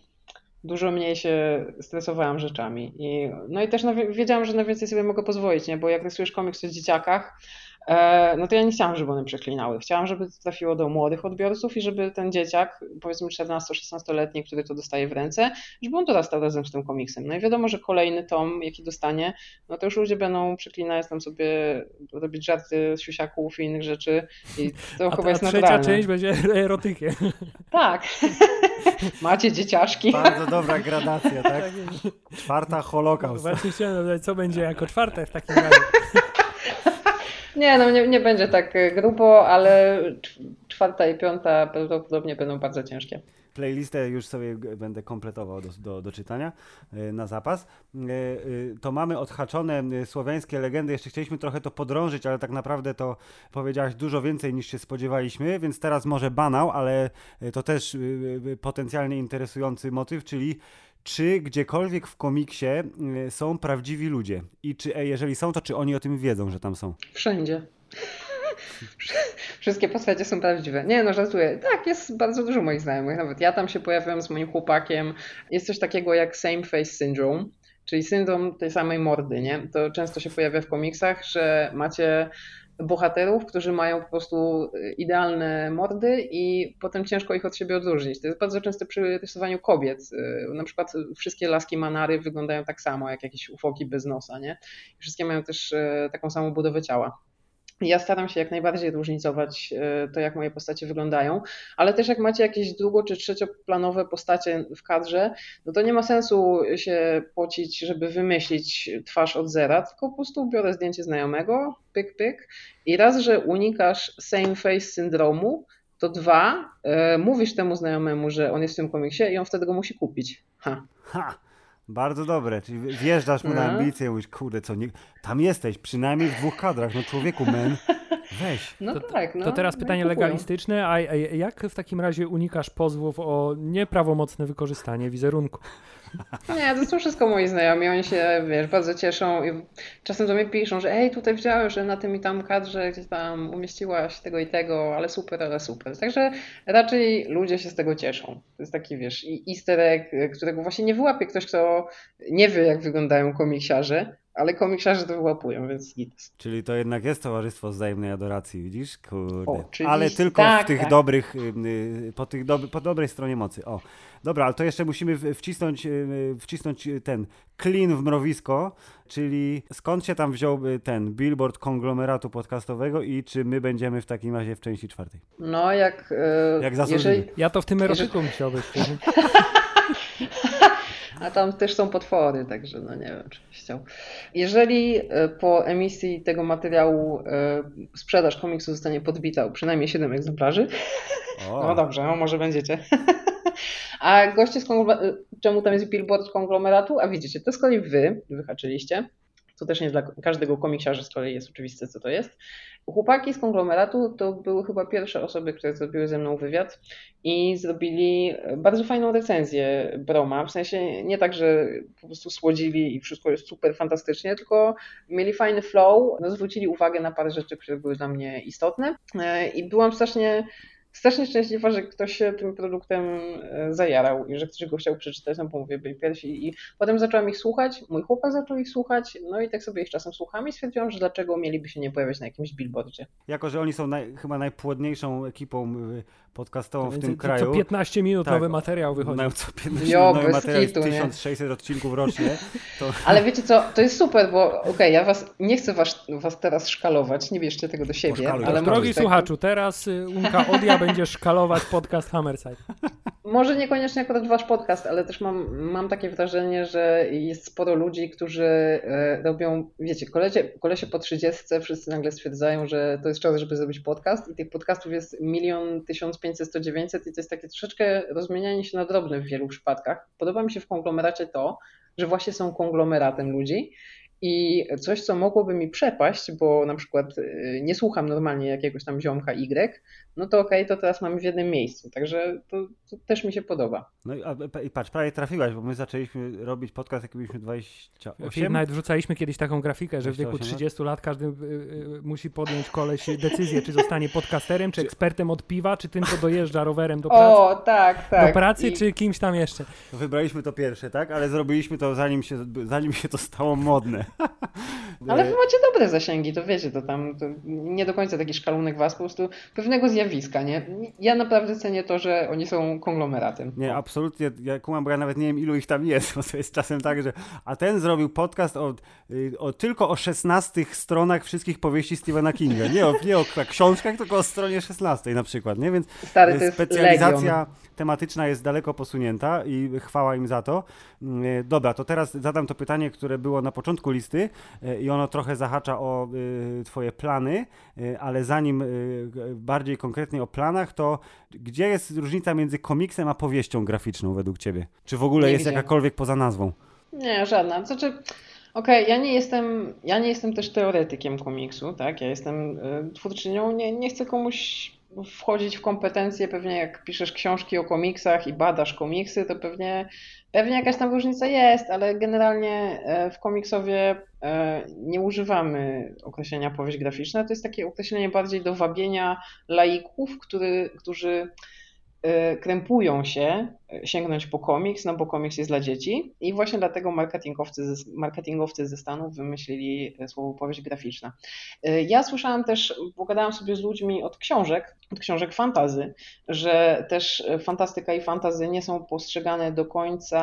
dużo mniej się stresowałam rzeczami. I, no i też wiedziałam, że na więcej sobie mogę pozwolić, nie? bo jak rysujesz komiks o dzieciakach, no to ja nie chciałam, żeby one przeklinały. Chciałam, żeby to trafiło do młodych odbiorców i żeby ten dzieciak, powiedzmy 14-16-letni, który to dostaje w ręce, żeby on dorastał razem z tym komiksem. No i wiadomo, że kolejny tom, jaki dostanie, no to już ludzie będą przeklinać tam sobie, robić żarty z siusiaków i innych rzeczy i to [LAUGHS] a, chyba jest a trzecia naturalne. część będzie [LAUGHS] erotykiem. [LAUGHS] Tak. Macie dzieciaszki. Bardzo dobra gradacja, tak? tak Czwarta Holokaust. Właśnie chciałem zapytać, co będzie jako czwarte w takim razie. Nie, no nie, nie będzie tak grubo, ale czwarta i piąta prawdopodobnie będą bardzo ciężkie playlistę już sobie będę kompletował do, do, do czytania e, na zapas. E, to mamy odhaczone słowiańskie legendy. Jeszcze chcieliśmy trochę to podrążyć, ale tak naprawdę to powiedziałaś dużo więcej niż się spodziewaliśmy, więc teraz może banał, ale to też potencjalnie interesujący motyw, czyli czy gdziekolwiek w komiksie są prawdziwi ludzie i czy jeżeli są, to czy oni o tym wiedzą, że tam są? Wszędzie. [LAUGHS] Wszystkie postacie są prawdziwe. Nie, no żartuję. Tak, jest bardzo dużo moich znajomych. Nawet ja tam się pojawiam z moim chłopakiem. Jest coś takiego jak same face syndrome, czyli syndrom tej samej mordy, nie? To często się pojawia w komiksach, że macie bohaterów, którzy mają po prostu idealne mordy i potem ciężko ich od siebie odróżnić. To jest bardzo często przy rysowaniu kobiet. Na przykład wszystkie laski Manary wyglądają tak samo, jak jakieś ufoki bez nosa, nie? Wszystkie mają też e, taką samą budowę ciała. Ja staram się jak najbardziej różnicować e, to, jak moje postacie wyglądają, ale też jak macie jakieś drugo- czy trzecioplanowe postacie w kadrze, no to nie ma sensu się pocić, żeby wymyślić twarz od zera, tylko po prostu biorę zdjęcie znajomego, pyk, pyk i raz, że unikasz same face syndromu, to dwa, e, mówisz temu znajomemu, że on jest w tym komiksie i on wtedy go musi kupić. Ha. Ha! Bardzo dobre, czyli wjeżdżasz mu na No. ambicję i mówisz, kurde, co, nie... tam jesteś, przynajmniej w dwóch kadrach, no człowieku, men, weź. No To- tak, no. To teraz no pytanie kupują. legalistyczne, a, a jak w takim razie unikasz pozwów o nieprawomocne wykorzystanie wizerunku? [LAUGHS] Nie, to są wszystko moi znajomi, oni się, wiesz, bardzo cieszą i czasem do mnie piszą, że ej, tutaj widziałem, że na tym i tam kadrze gdzieś tam umieściłaś tego i tego, ale super, ale super. Także raczej ludzie się z tego cieszą. To jest taki, wiesz, i- easter egg, którego właśnie nie wyłapie ktoś, kto nie wie, jak wyglądają komiksiarze, ale komiksiarze to wyłapują, więc git. Czyli to jednak jest towarzystwo wzajemnej adoracji, widzisz? Kurde. Oczywiście, Ale tylko tak, w tych tak. dobrych, y, y, po, tych dob- po dobrej stronie mocy. O, dobra, ale to jeszcze musimy wcisnąć, y, wcisnąć ten klin w mrowisko, czyli skąd się tam wziął ten billboard konglomeratu podcastowego i czy my będziemy w takim razie w części czwartej? No, jak, e, Jak zasłużyli. jeżeli, Ja to w tym erotyku musiałbyś. [LAUGHS] A tam też są potwory, także no nie wiem, czy byś chciał. Jeżeli e, po emisji tego materiału e, sprzedaż komiksu zostanie podbita o przynajmniej 7 egzemplarzy, O, [LAUGHS] no dobrze, no może będziecie. [LAUGHS] A goście z konglomeratu, czemu tam jest billboard konglomeratu? A widzicie, to z kolei wy wyhaczyliście. To też nie dla każdego komiksiarza z kolei jest oczywiste, co to jest. Chłopaki z konglomeratu to były chyba pierwsze osoby, które zrobiły ze mną wywiad i zrobili bardzo fajną recenzję Broma. W sensie nie tak, że po prostu słodzili i wszystko jest super fantastycznie, tylko mieli fajny flow, no, zwrócili uwagę na parę rzeczy, które były dla mnie istotne E, i byłam strasznie strasznie szczęśliwa, że ktoś się tym produktem e, zajarał i że ktoś go chciał przeczytać, no bo mówię, byli pierwsi i potem zaczęłam ich słuchać, mój chłopak zaczął ich słuchać, no i tak sobie ich czasem słucham i stwierdziłam, że dlaczego mieliby się nie pojawiać na jakimś billboardzie. jako, że oni są naj, chyba najpłodniejszą ekipą y, podcastową w tym co kraju. 15 minut Tak. nowy materiał wychodzi. Mają co 15 Jo, nowy bez materiał, jest kitu, nie? 1600 odcinków rocznie. To [LAUGHS] Ale wiecie co, to jest super, bo okej, ja was nie chcę was, was teraz szkalować, nie bierzcie tego do siebie, Poszkaluj, ale. Drogi tak, słuchaczu, teraz y, Unka [LAUGHS] Będzie szkalować podcast Hammerside. może niekoniecznie akurat wasz podcast, ale też mam, mam takie wrażenie, że jest sporo ludzi, którzy e, robią, wiecie, kolesie, kolesie po 30 wszyscy nagle stwierdzają, że to jest czas, żeby zrobić podcast i tych podcastów jest milion, tysiąc pięćset, sto dziewięćset i to jest takie troszeczkę rozmienianie się na drobne w wielu przypadkach. Podoba mi się w konglomeracie to, że właśnie są konglomeratem ludzi i coś, co mogłoby mi przepaść, bo na przykład y, nie słucham normalnie jakiegoś tam ziomka Y, no to okej, to teraz mamy w jednym miejscu, także to, to też mi się podoba. No i, a, i patrz, prawie trafiłaś, bo my zaczęliśmy robić podcast, jak byliśmy 28. Nawet wrzucaliśmy kiedyś taką grafikę, że w wieku 28 lat? 30 lat każdy y, y, musi podjąć koleś decyzję, czy zostanie podcasterem, czy ekspertem od piwa, czy tym, co dojeżdża rowerem do pracy, O, tak, tak. do pracy I- czy kimś tam jeszcze. Wybraliśmy to pierwsze, tak? Ale zrobiliśmy to zanim się, zanim się to stało modne. Ale E, wy macie dobre zasięgi, to wiecie, to tam to nie do końca taki szkalunek was, po prostu pewnego zjawiska, nie? Ja naprawdę cenię to, że oni są konglomeratem. Nie, absolutnie, ja kumam, bo ja nawet nie wiem ilu ich tam jest, [LAUGHS] bo to jest czasem tak, że a ten zrobił podcast o, y, o tylko o 16 stronach wszystkich powieści Stephena Kinga. Nie o, nie o książkach, tylko o stronie 16 na przykład, nie? Więc Stary, y, to jest specjalizacja legion. tematyczna jest daleko posunięta i chwała im za to. Y, Dobra, to teraz zadam to pytanie, które było na początku listy i ono trochę zahacza o twoje plany, ale zanim bardziej konkretnie o planach, to gdzie jest różnica między komiksem a powieścią graficzną według ciebie? Czy w ogóle Nie jest widziałam. jakakolwiek poza nazwą? Nie, żadna. Znaczy, okej, ja nie jestem, ja nie jestem też teoretykiem komiksu, tak? Ja jestem y, twórczynią, nie, nie chcę komuś wchodzić w kompetencje, pewnie jak piszesz książki o komiksach i badasz komiksy, to pewnie, pewnie jakaś tam różnica jest, ale generalnie e, w komiksowie nie używamy określenia powieść graficzna, to jest takie określenie bardziej do wabienia laików, który, którzy e, krępują się sięgnąć po komiks, no bo komiks jest dla dzieci i właśnie dlatego marketingowcy, marketingowcy ze Stanów wymyślili słowo powieść graficzna. Ja słyszałam też, pogadałam sobie z ludźmi od książek, od książek fantazy, że też fantastyka i fantazy nie są postrzegane do końca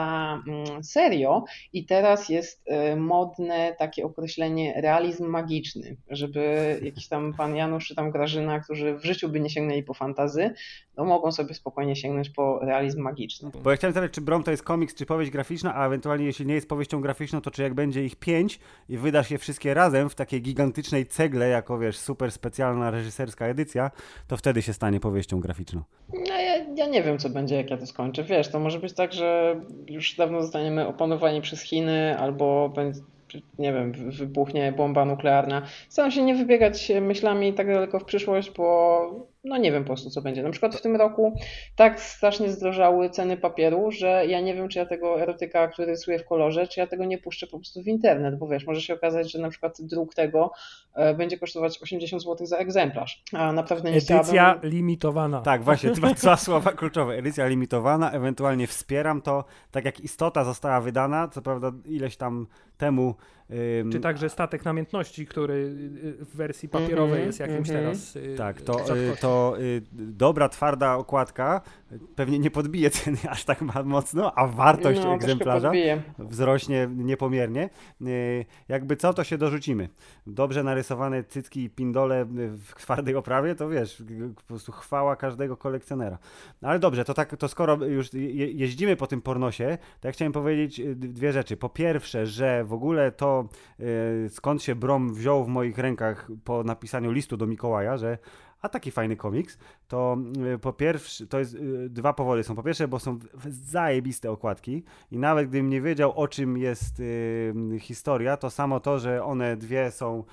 mm, serio i teraz jest modne takie określenie realizm magiczny, żeby jakiś tam pan Janusz czy tam Grażyna, którzy w życiu by nie sięgnęli po fantazy, no mogą sobie spokojnie sięgnąć po realizm magiczny. Bo ja chciałem zapytać, czy Brom to jest komiks, czy powieść graficzna, a ewentualnie jeśli nie jest powieścią graficzną, to czy jak będzie ich pięć i wydasz je wszystkie razem w takiej gigantycznej cegle, jako wiesz, super specjalna reżyserska edycja, to wtedy się stanie powieścią graficzną. No ja, ja nie wiem, co będzie, jak ja to skończę. Wiesz, to może być tak, że już dawno zostaniemy opanowani przez Chiny, albo będzie nie wiem, wybuchnie bomba nuklearna. Staram się nie wybiegać myślami tak daleko w przyszłość, bo no nie wiem po prostu co będzie. Na przykład w tym roku tak strasznie zdrożały ceny papieru, że ja nie wiem, czy ja tego erotyka, który rysuję w kolorze, czy ja tego nie puszczę po prostu w internet, bo wiesz, może się okazać, że na przykład druk tego e, będzie kosztować 80 zł za egzemplarz, a naprawdę nie Edycja chciałabym... limitowana. Tak, właśnie, dwa, dwa [LAUGHS] słowa kluczowe. Edycja limitowana, ewentualnie wspieram to, tak jak istota została wydana, co prawda ileś tam temu czy także statek namiętności, który y, w wersji papierowej mm -hmm, jest jakimś mm -hmm. teraz. Y, tak, to, y, to dobra, twarda okładka pewnie nie podbije ceny aż tak mocno, a wartość no, egzemplarza wzrośnie niepomiernie. Jakby co, to się dorzucimy. Dobrze narysowane cycki i pindole w twardej oprawie, to wiesz, po prostu chwała każdego kolekcjonera. No ale dobrze, to tak, to skoro już jeździmy po tym pornosie, to ja chciałem powiedzieć dwie rzeczy. Po pierwsze, że w ogóle to E, skąd się Brom wziął w moich rękach po napisaniu listu do Mikołaja, że a taki fajny komiks, to e, po pierwsze, to jest, e, dwa powody są. Po pierwsze, bo są zajebiste okładki i nawet gdybym nie wiedział o czym jest historia, to samo to, że one dwie są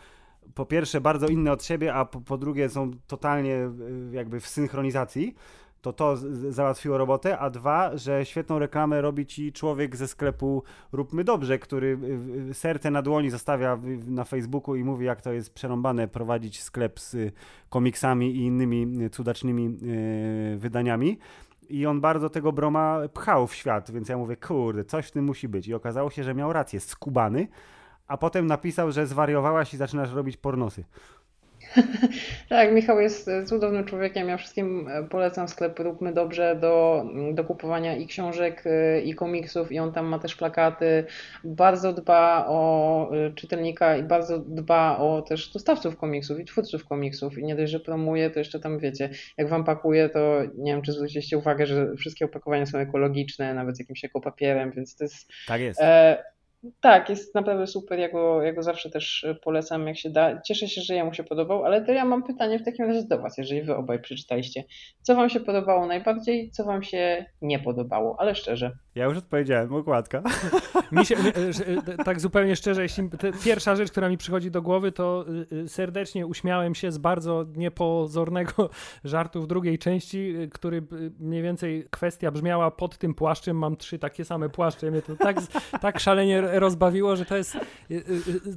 po pierwsze bardzo inne od siebie, a po, po drugie są totalnie jakby w synchronizacji, to to załatwiło robotę, a dwa, że świetną reklamę robi ci człowiek ze sklepu Róbmy Dobrze, który serce na dłoni zostawia na Facebooku i mówi, jak to jest przerąbane prowadzić sklep z komiksami i innymi cudacznymi e, wydaniami. I on bardzo tego Broma pchał w świat, więc ja mówię, kurde, coś w tym musi być. I okazało się, że miał rację, skubany, a potem napisał, że zwariowałaś i zaczynasz robić pornosy. [LAUGHS] tak, Michał jest e, cudownym człowiekiem. Ja wszystkim e, polecam sklep Róbmy Dobrze do, mm, do kupowania i książek, e, i komiksów, i on tam ma też plakaty. Bardzo dba o czytelnika i bardzo dba o też dostawców komiksów i twórców komiksów. I nie dość, że promuje, to jeszcze tam wiecie, jak wam pakuje, to nie wiem, czy zwróciliście uwagę, że wszystkie opakowania są ekologiczne, nawet z jakimś ekopapierem, więc to jest. Tak jest. E, tak, jest naprawdę super, ja go, ja go zawsze też polecam, jak się da. Cieszę się, że jemu się podobał, ale to ja mam pytanie w takim razie do Was, jeżeli Wy obaj przeczytaliście. Co Wam się podobało najbardziej, co Wam się nie podobało, ale szczerze. Ja już odpowiedziałem, okładka. [LAUGHS] Mi się, tak zupełnie szczerze, jeśli pierwsza rzecz, która mi przychodzi do głowy, to y, serdecznie uśmiałem się z bardzo niepozornego [LAUGHS] żartu w drugiej części, który mniej więcej kwestia brzmiała pod tym płaszczem mam trzy takie same płaszcze. Mnie to tak, tak szalenie rozbawiło, że to jest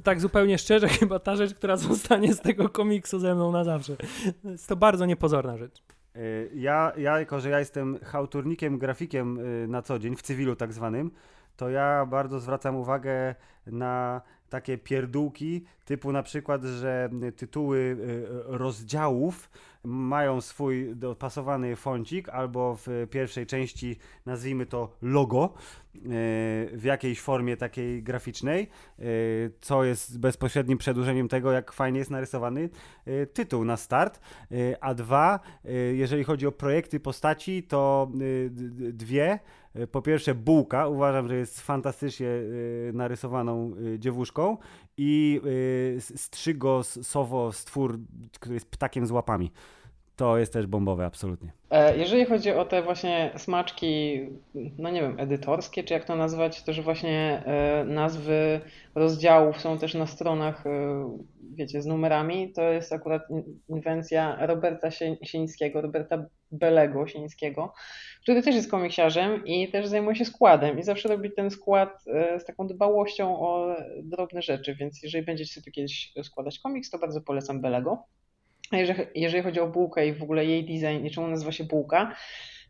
tak zupełnie szczerze chyba ta rzecz, która [LAUGHS] zostanie z tego komiksu ze mną na zawsze. Jest to bardzo niepozorna rzecz. Y, ja, ja, jako że ja jestem hałturnikiem, grafikiem y, na co dzień, w cywilu tak zwanym, to ja bardzo zwracam uwagę na takie pierdółki, typu na przykład, że tytuły y, rozdziałów mają swój dopasowany foncik, albo w pierwszej części nazwijmy to logo e, w jakiejś formie takiej graficznej, e, co jest bezpośrednim przedłużeniem tego, jak fajnie jest narysowany e, tytuł na start. A dwa, jeżeli chodzi o projekty postaci, to dwie. Po pierwsze, bułka. Uważam, że jest fantastycznie narysowaną dziewuszką. I strzygo sowo stwór, który jest ptakiem z łapami to jest też bombowe, absolutnie. E, jeżeli chodzi o te właśnie smaczki, no nie wiem, edytorskie, czy jak to nazwać, to że właśnie e, nazwy rozdziałów są też na stronach, e, wiecie, z numerami, to jest akurat inwencja Roberta Sienickiego, Roberta Belego Sienickiego, który też jest komiksiarzem i też zajmuje się składem i zawsze robi ten skład z taką dbałością o drobne rzeczy, więc jeżeli będziecie sobie kiedyś składać komiks, to bardzo polecam Belego. Jeżeli, jeżeli chodzi o bułkę i w ogóle jej design i czemu nazywa się bułka,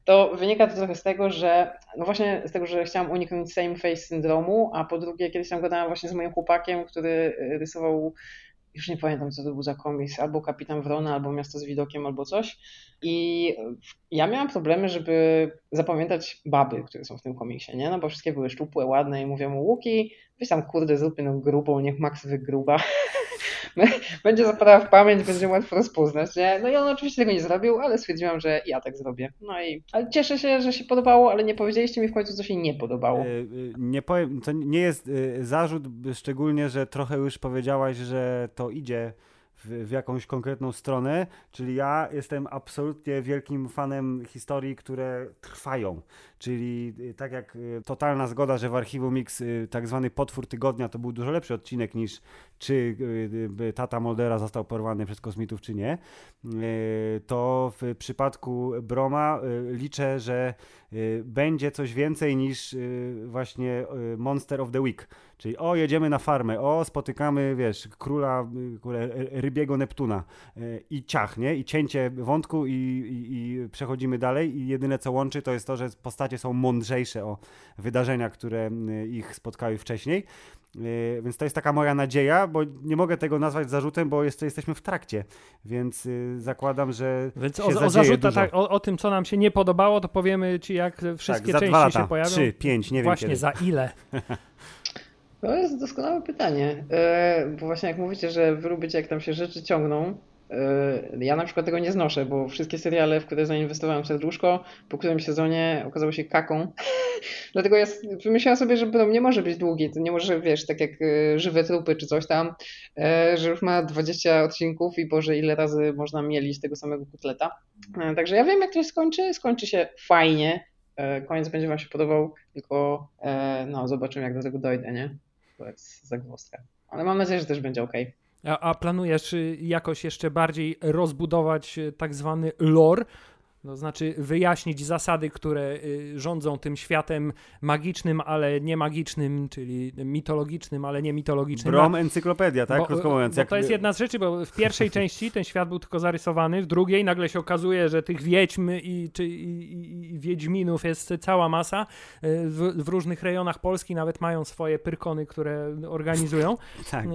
to wynika to trochę z tego, że no właśnie z tego, że chciałam uniknąć same face syndromu, a po drugie kiedyś tam gadałam właśnie z moim chłopakiem, który rysował już nie pamiętam, co to był za komiks, albo Kapitan Wrona, albo Miasto z widokiem, albo coś. I ja miałam problemy, żeby zapamiętać baby, które są w tym komiksie, nie? No bo wszystkie były szczupłe, ładne i mówię mu, Łuki, weź tam kurde zrób no grubą, niech Max wygruba. [LAUGHS] [LAUGHS] będzie zapadała w pamięć, będzie łatwo rozpoznać, nie? No i on oczywiście tego nie zrobił, ale stwierdziłam, że ja tak zrobię. No i ale cieszę się, że się podobało, ale nie powiedzieliście mi w końcu, co się nie podobało. E, e, nie powiem, to nie jest e, zarzut, szczególnie, że trochę już powiedziałaś, że to idzie w, w, jakąś konkretną stronę, czyli ja jestem absolutnie wielkim fanem historii, które trwają. Czyli y, tak jak y, totalna zgoda, że w archiwum Mix y, tak zwany potwór tygodnia to był dużo lepszy odcinek niż czy tata Moldera został porwany przez kosmitów, czy nie, to w przypadku Broma liczę, że będzie coś więcej niż właśnie Monster of the Week. Czyli o, jedziemy na farmę, o, spotykamy, wiesz, króla rybiego Neptuna i ciach, nie? I cięcie wątku i, i, i przechodzimy dalej i jedyne co łączy to jest to, że postacie są mądrzejsze o wydarzenia, które y, ich spotkały wcześniej. Y, więc to jest taka moja nadzieja, bo nie mogę tego nazwać zarzutem, bo jeszcze jesteśmy w trakcie, więc y, zakładam, że. Więc o, o zarzuta, tak, o, o, tym, co nam się nie podobało, to powiemy ci, jak wszystkie tak, części lata, się pojawią. Trzy, pięć, nie wiem. Właśnie kiedy. za ile? To jest doskonałe pytanie, e, bo właśnie jak mówicie, że wy lubicie, jak tam się rzeczy ciągną, ja na przykład tego nie znoszę, bo wszystkie seriale, w które zainwestowałem serduszko, po którym sezonie okazało się kaką. [LAUGHS] Dlatego ja wymyślałam sobie, że prom nie może być długi. To nie może, wiesz, tak jak yy, żywe trupy czy coś tam, yy, że już ma 20 odcinków i Boże, ile razy można mielić tego samego kutleta. Także ja wiem, jak to się skończy. Skończy się fajnie. Koniec będzie Wam się podobał, tylko no, zobaczymy, jak do tego dojdę, nie? To jest zagwozdka. Ale mam nadzieję, że też będzie ok. A, planujesz y, jakoś jeszcze bardziej rozbudować y, tak zwany lore, to znaczy wyjaśnić zasady, które y, rządzą tym światem magicznym, ale nie magicznym, czyli mitologicznym, ale nie mitologicznym. Brom encyklopedia, tak? Bo, Krótko mówiąc. Bo jak... to jest jedna z rzeczy, bo w pierwszej [LAUGHS] części ten świat był tylko zarysowany, w drugiej nagle się okazuje, że tych wiedźm i, czy, i, i wiedźminów jest cała masa. Y, w, w, różnych rejonach Polski nawet mają swoje pyrkony, które organizują. [LAUGHS] tak.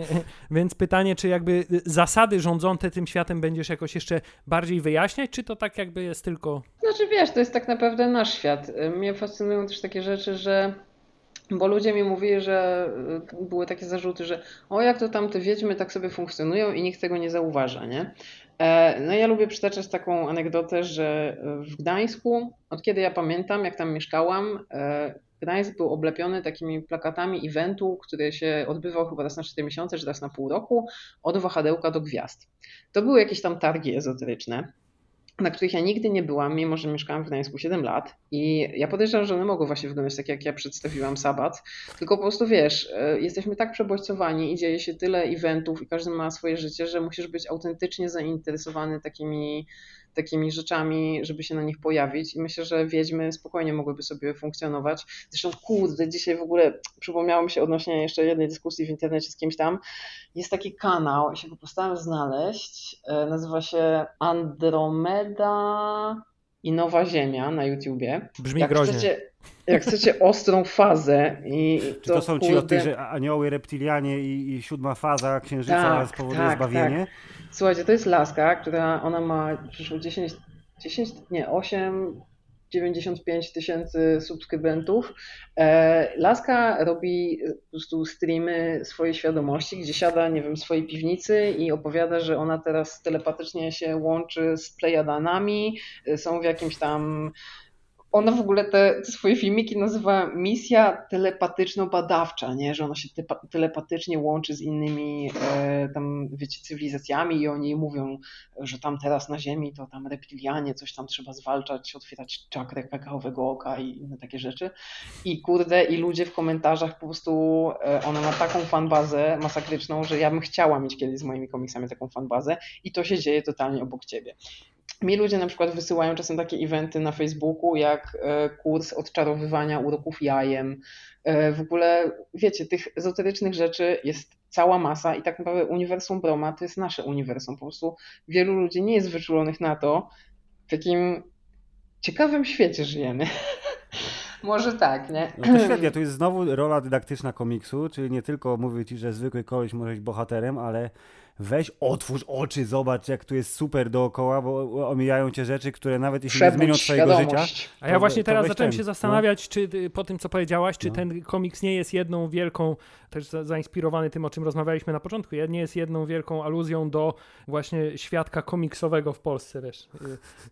Więc pytanie, czy jakby zasady rządzące tym światem będziesz jakoś jeszcze bardziej wyjaśniać, czy to tak jakby jest tylko tylko. Znaczy wiesz, to jest tak naprawdę nasz świat. Mnie fascynują też takie rzeczy, że bo ludzie mi mówili, że y, były takie zarzuty, że o jak to tam te wiedźmy tak sobie funkcjonują i nikt tego nie zauważa, nie? E, no ja lubię przytaczać taką anegdotę, że w Gdańsku, od kiedy ja pamiętam, jak tam mieszkałam, e, Gdańsk był oblepiony takimi plakatami eventu, który się odbywał chyba raz na 4 miesiące, czy raz na pół roku, od wahadełka do gwiazd. To były jakieś tam targi ezoteryczne na których ja nigdy nie byłam, mimo że mieszkałam w Gdańsku 7 lat. I ja podejrzewam, że one mogą właśnie wyglądać tak, jak ja przedstawiłam sabat. Tylko po prostu wiesz, e, jesteśmy tak przebodźcowani i dzieje się tyle eventów i każdy ma swoje życie, że musisz być autentycznie zainteresowany takimi takimi rzeczami, żeby się na nich pojawić i myślę, że wiedźmy spokojnie mogłyby sobie funkcjonować. Zresztą kurde, dzisiaj w ogóle przypomniało mi się odnośnie jeszcze jednej dyskusji w internecie z kimś tam. Jest taki kanał, się go postałem znaleźć, e, nazywa się Andromeda i Nowa Ziemia na YouTubie. Brzmi jak groźnie. Chcecie, jak chcecie ostrą fazę i Czy to, to są kurde... ci od tych, że anioły, reptilianie i, i siódma faza księżyca tak, spowoduje tak, zbawienie? Tak. Słuchajcie, to jest laska, która ona ma przyszło 10, 10 nie, 8, 95 tysięcy subskrybentów. E, laska robi po prostu streamy swojej świadomości, gdzie siada, nie wiem, w swojej piwnicy i opowiada, że ona teraz telepatycznie się łączy z Plejadanami, są w jakimś tam ona w ogóle te, te, swoje filmiki nazywa misja telepatyczno-badawcza, nie? że ona się te, telepatycznie łączy z innymi e, tam, wiecie, cywilizacjami i oni mówią, że tam teraz na Ziemi to tam reptilianie, coś tam trzeba zwalczać, otwierać czakrę kakaowego oka i inne takie rzeczy. I kurde, i ludzie w komentarzach po prostu, e, ona ma taką fanbazę masakryczną, że ja bym chciała mieć kiedyś z moimi komiksami taką fanbazę i to się dzieje totalnie obok ciebie mi ludzie na przykład wysyłają czasem takie eventy na Facebooku, jak e, kurs odczarowywania uroków jajem. E, w ogóle, wiecie, tych ezoterycznych rzeczy jest cała masa i tak naprawdę uniwersum Broma to jest nasze uniwersum. Po prostu wielu ludzi nie jest wyczulonych na to, w jakim ciekawym świecie żyjemy. [LAUGHS] Może tak, nie? No to świetnie, to jest znowu rola dydaktyczna komiksu, czyli nie tylko mówię ci, że zwykły koleś może być bohaterem, ale weź, otwórz oczy, zobacz, jak tu jest super dookoła, bo omijają cię rzeczy, które nawet jeśli Przebudź nie zmienią twojego świadomość. życia. A ja właśnie teraz zacząłem ten, się no. zastanawiać, no. czy po tym, co powiedziałaś, czy no. ten komiks nie jest jedną wielką, też zainspirowany tym, o czym rozmawialiśmy na początku, nie jest jedną wielką aluzją do właśnie świadka komiksowego w Polsce, wiesz.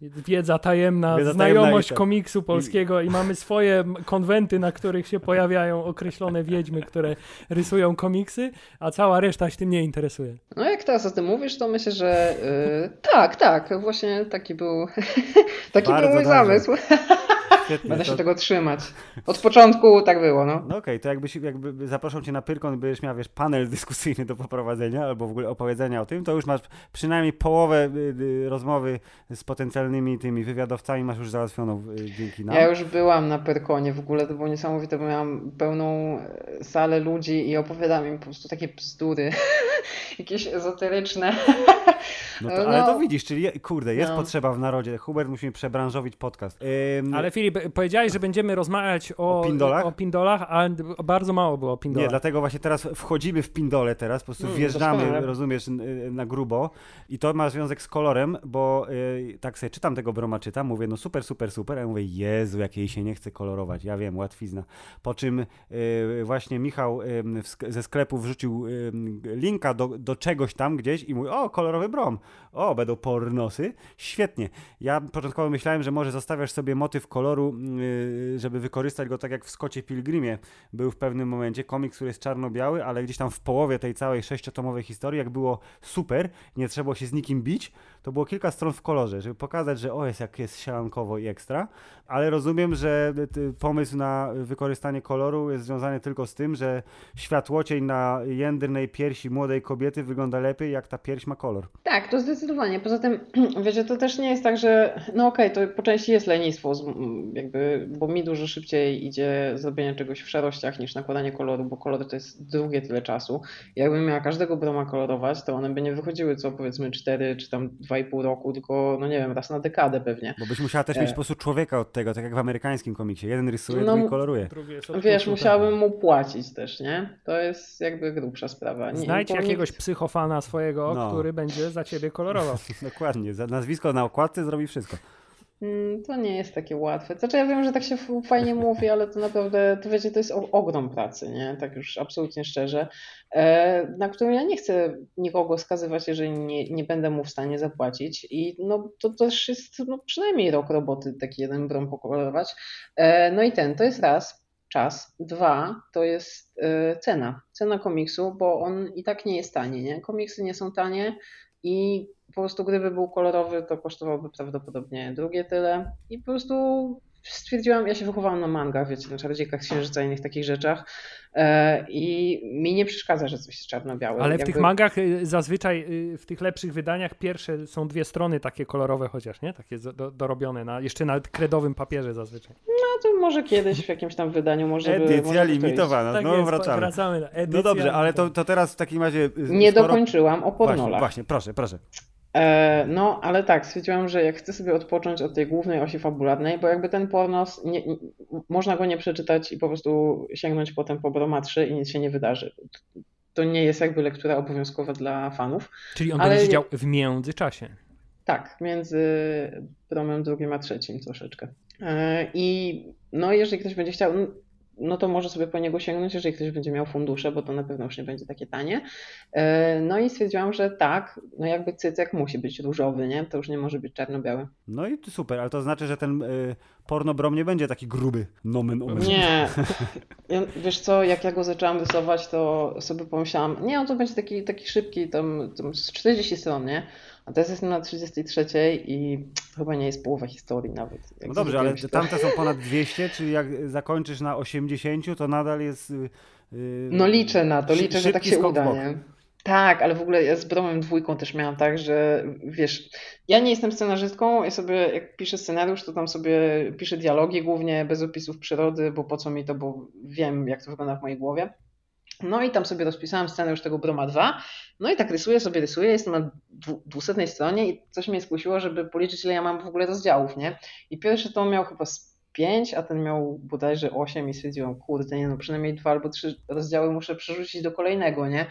Y, wiedza tajemna, Wiedza znajomość tajemna komiksu polskiego i... i mamy swoje konwenty, na których się pojawiają określone wiedźmy, które rysują komiksy, a cała reszta się tym nie interesuje. No jak teraz o tym mówisz, to myślę, że yy, tak, tak, właśnie taki był, [LAUGHS] taki był mój zamysł. [LAUGHS] Świetnie, Będę to... się tego trzymać. Od początku tak było, no. No okej, okay, to jakby, jakby zapraszam cię na Pyrkon, byś miał, wiesz, panel [LAUGHS] dyskusyjny do poprowadzenia albo w ogóle opowiedzenia o tym, to już masz przynajmniej połowę y, y, rozmowy z potencjalnymi tymi wywiadowcami masz już załatwioną y, dzięki nam. Ja już byłam na Pyrkonie, w ogóle to było niesamowite, bo miałam pełną salę ludzi i opowiadam im po prostu takie bzdury, [LAUGHS] jakieś ezoteryczne. No to, ale no. to widzisz, czyli kurde, jest no. potrzeba w narodzie. Hubert musimy przebranżowić podcast. Ym... Ale Filip, powiedziałeś, że będziemy rozmawiać o, o, pindolach? o pindolach, a bardzo mało było o pindolach. Nie, dlatego właśnie teraz wchodzimy w pindole teraz, po prostu mm, wjeżdżamy, rozumiesz, na grubo i to ma związek z kolorem, bo yy, tak sobie czytam tego broma, czytam, mówię, no super, super, super, a ja mówię, Jezu, jak jej się nie chce kolorować, ja wiem, łatwizna. Po czym yy, właśnie Michał yy, ze sklepu wrzucił linka do, do czegoś tam gdzieś i mówi, o, kolorowy brom o, będą pornosy, świetnie. Ja początkowo myślałem, że może zostawiasz sobie motyw koloru, yy, żeby wykorzystać go tak jak w Skocie Pilgrimie. Był w pewnym momencie, komiks, który jest czarno-biały, ale gdzieś tam w połowie tej całej sześciotomowej historii, jak było super, nie trzeba się z nikim bić, to było kilka stron w kolorze, żeby pokazać, że o jest jak jest sielankowo i ekstra, ale rozumiem, że pomysł na wykorzystanie koloru jest związany tylko z tym, że światłocień na jędrnej piersi młodej kobiety wygląda lepiej, jak ta pierś ma kolor. Tak, to zdecydowanie. Poza tym, [CLEARS THROAT] wiecie, to też nie jest tak, że no okej, okay, to po części jest lenistwo, jakby, bo mi dużo szybciej idzie zrobienie czegoś w szarościach niż nakładanie koloru, bo kolor to jest drugie tyle czasu. Jakbym miała każdego broma kolorować, to one by nie wychodziły co powiedzmy 4 czy tam 2,5 roku, tylko no nie wiem, raz na dekadę pewnie. Bo byś musiała też mieć e... po prostu człowieka od tego, tak jak w amerykańskim komiksie. Jeden rysuje, no, drugi koloruje. Wiesz, musiałbym mu płacić też, nie? To jest jakby grubsza sprawa. Nie, Znajdź jakiegoś psychofana swojego, no. który będzie za ciebie kolorował. [LAUGHS] Dokładnie. Nazwisko na okładce zrobi wszystko. Mm, to nie jest takie łatwe. Znaczy ja wiem, że tak się fajnie mówi, ale to naprawdę, to wiecie, to jest ogrom pracy, nie? Tak już absolutnie szczerze, e, na którą ja nie chcę nikogo skazywać, jeżeli nie, nie będę mu w stanie zapłacić i no to też jest no, przynajmniej rok roboty taki jeden brom pokolorować. E, no i ten, to jest raz, czas. Dwa, to jest e, cena, cena komiksu, bo on i tak nie jest tanie, nie? Komiksy nie są tanie i po prostu gdyby był kolorowy, to kosztowałby prawdopodobnie drugie tyle. I po prostu stwierdziłam, ja się wychowałam na mangach, wiecie, na czarodziejkach, księżyca i innych takich rzeczach e, i mi nie przeszkadza, że coś jest czarno-białe. Ale w Jakby... tych mangach y, zazwyczaj y, w tych lepszych wydaniach pierwsze są dwie strony takie kolorowe chociaż, nie? Takie do, dorobione, na, jeszcze na kredowym papierze zazwyczaj. No to może kiedyś w jakimś tam wydaniu może Edycja by, limitowana, tak no wracamy. wracamy no dobrze, ale to, to teraz w takim razie... Nie skoro... dokończyłam o pornolach. Właśnie, właśnie, proszę, proszę. E, no, ale tak, stwierdziłam, że jak chcę sobie odpocząć od tej głównej osi fabularnej, bo jakby ten pornos, nie, nie, można go nie przeczytać i po prostu sięgnąć potem po Broma 3 i nic się nie wydarzy. To nie jest jakby lektura obowiązkowa dla fanów. Czyli on ale... będzie siedział w międzyczasie. Tak, między Bromem drugim a trzecim troszeczkę. E, I no, jeżeli ktoś będzie chciał, no to może sobie po niego sięgnąć, jeżeli ktoś będzie miał fundusze, bo to na pewno już nie będzie takie tanie. E, no i stwierdziłam, że tak, no jakby cycek musi być różowy, nie? To już nie może być czarno-biały. No i super, ale to znaczy, że ten y, pornobrom nie będzie taki gruby, nomen omen. Nie. [LAUGHS] Ja, wiesz co, jak ja go zaczęłam rysować, to sobie pomyślałam, nie, on to będzie taki, taki szybki, tam, tam z 40 stron, nie? A teraz jestem na 33 i chyba nie jest połowa historii nawet. No dobrze, ale to... tamte są ponad 200, czyli jak zakończysz na 80, to nadal jest. Yy, no liczę na to, liczę, że tak się uda. Nie? Tak, ale w ogóle ja z Bromem dwójką też miałam tak, że wiesz, ja nie jestem scenarzystką, ja sobie jak piszę scenariusz, to tam sobie piszę dialogi głównie bez opisów przyrody, bo po co mi to, bo wiem jak to wygląda w mojej głowie. No i tam sobie rozpisałam scenariusz tego Broma 2. No i tak rysuję sobie, rysuję, jestem na dwusetnej stronie i coś mnie skusiło, żeby policzyć, ile ja mam w ogóle rozdziałów, nie? I pierwszy to miał chyba 5, a ten miał bodajże 8 i stwierdziłam, kurde, nie no, przynajmniej dwa albo trzy rozdziały muszę przerzucić do kolejnego, nie?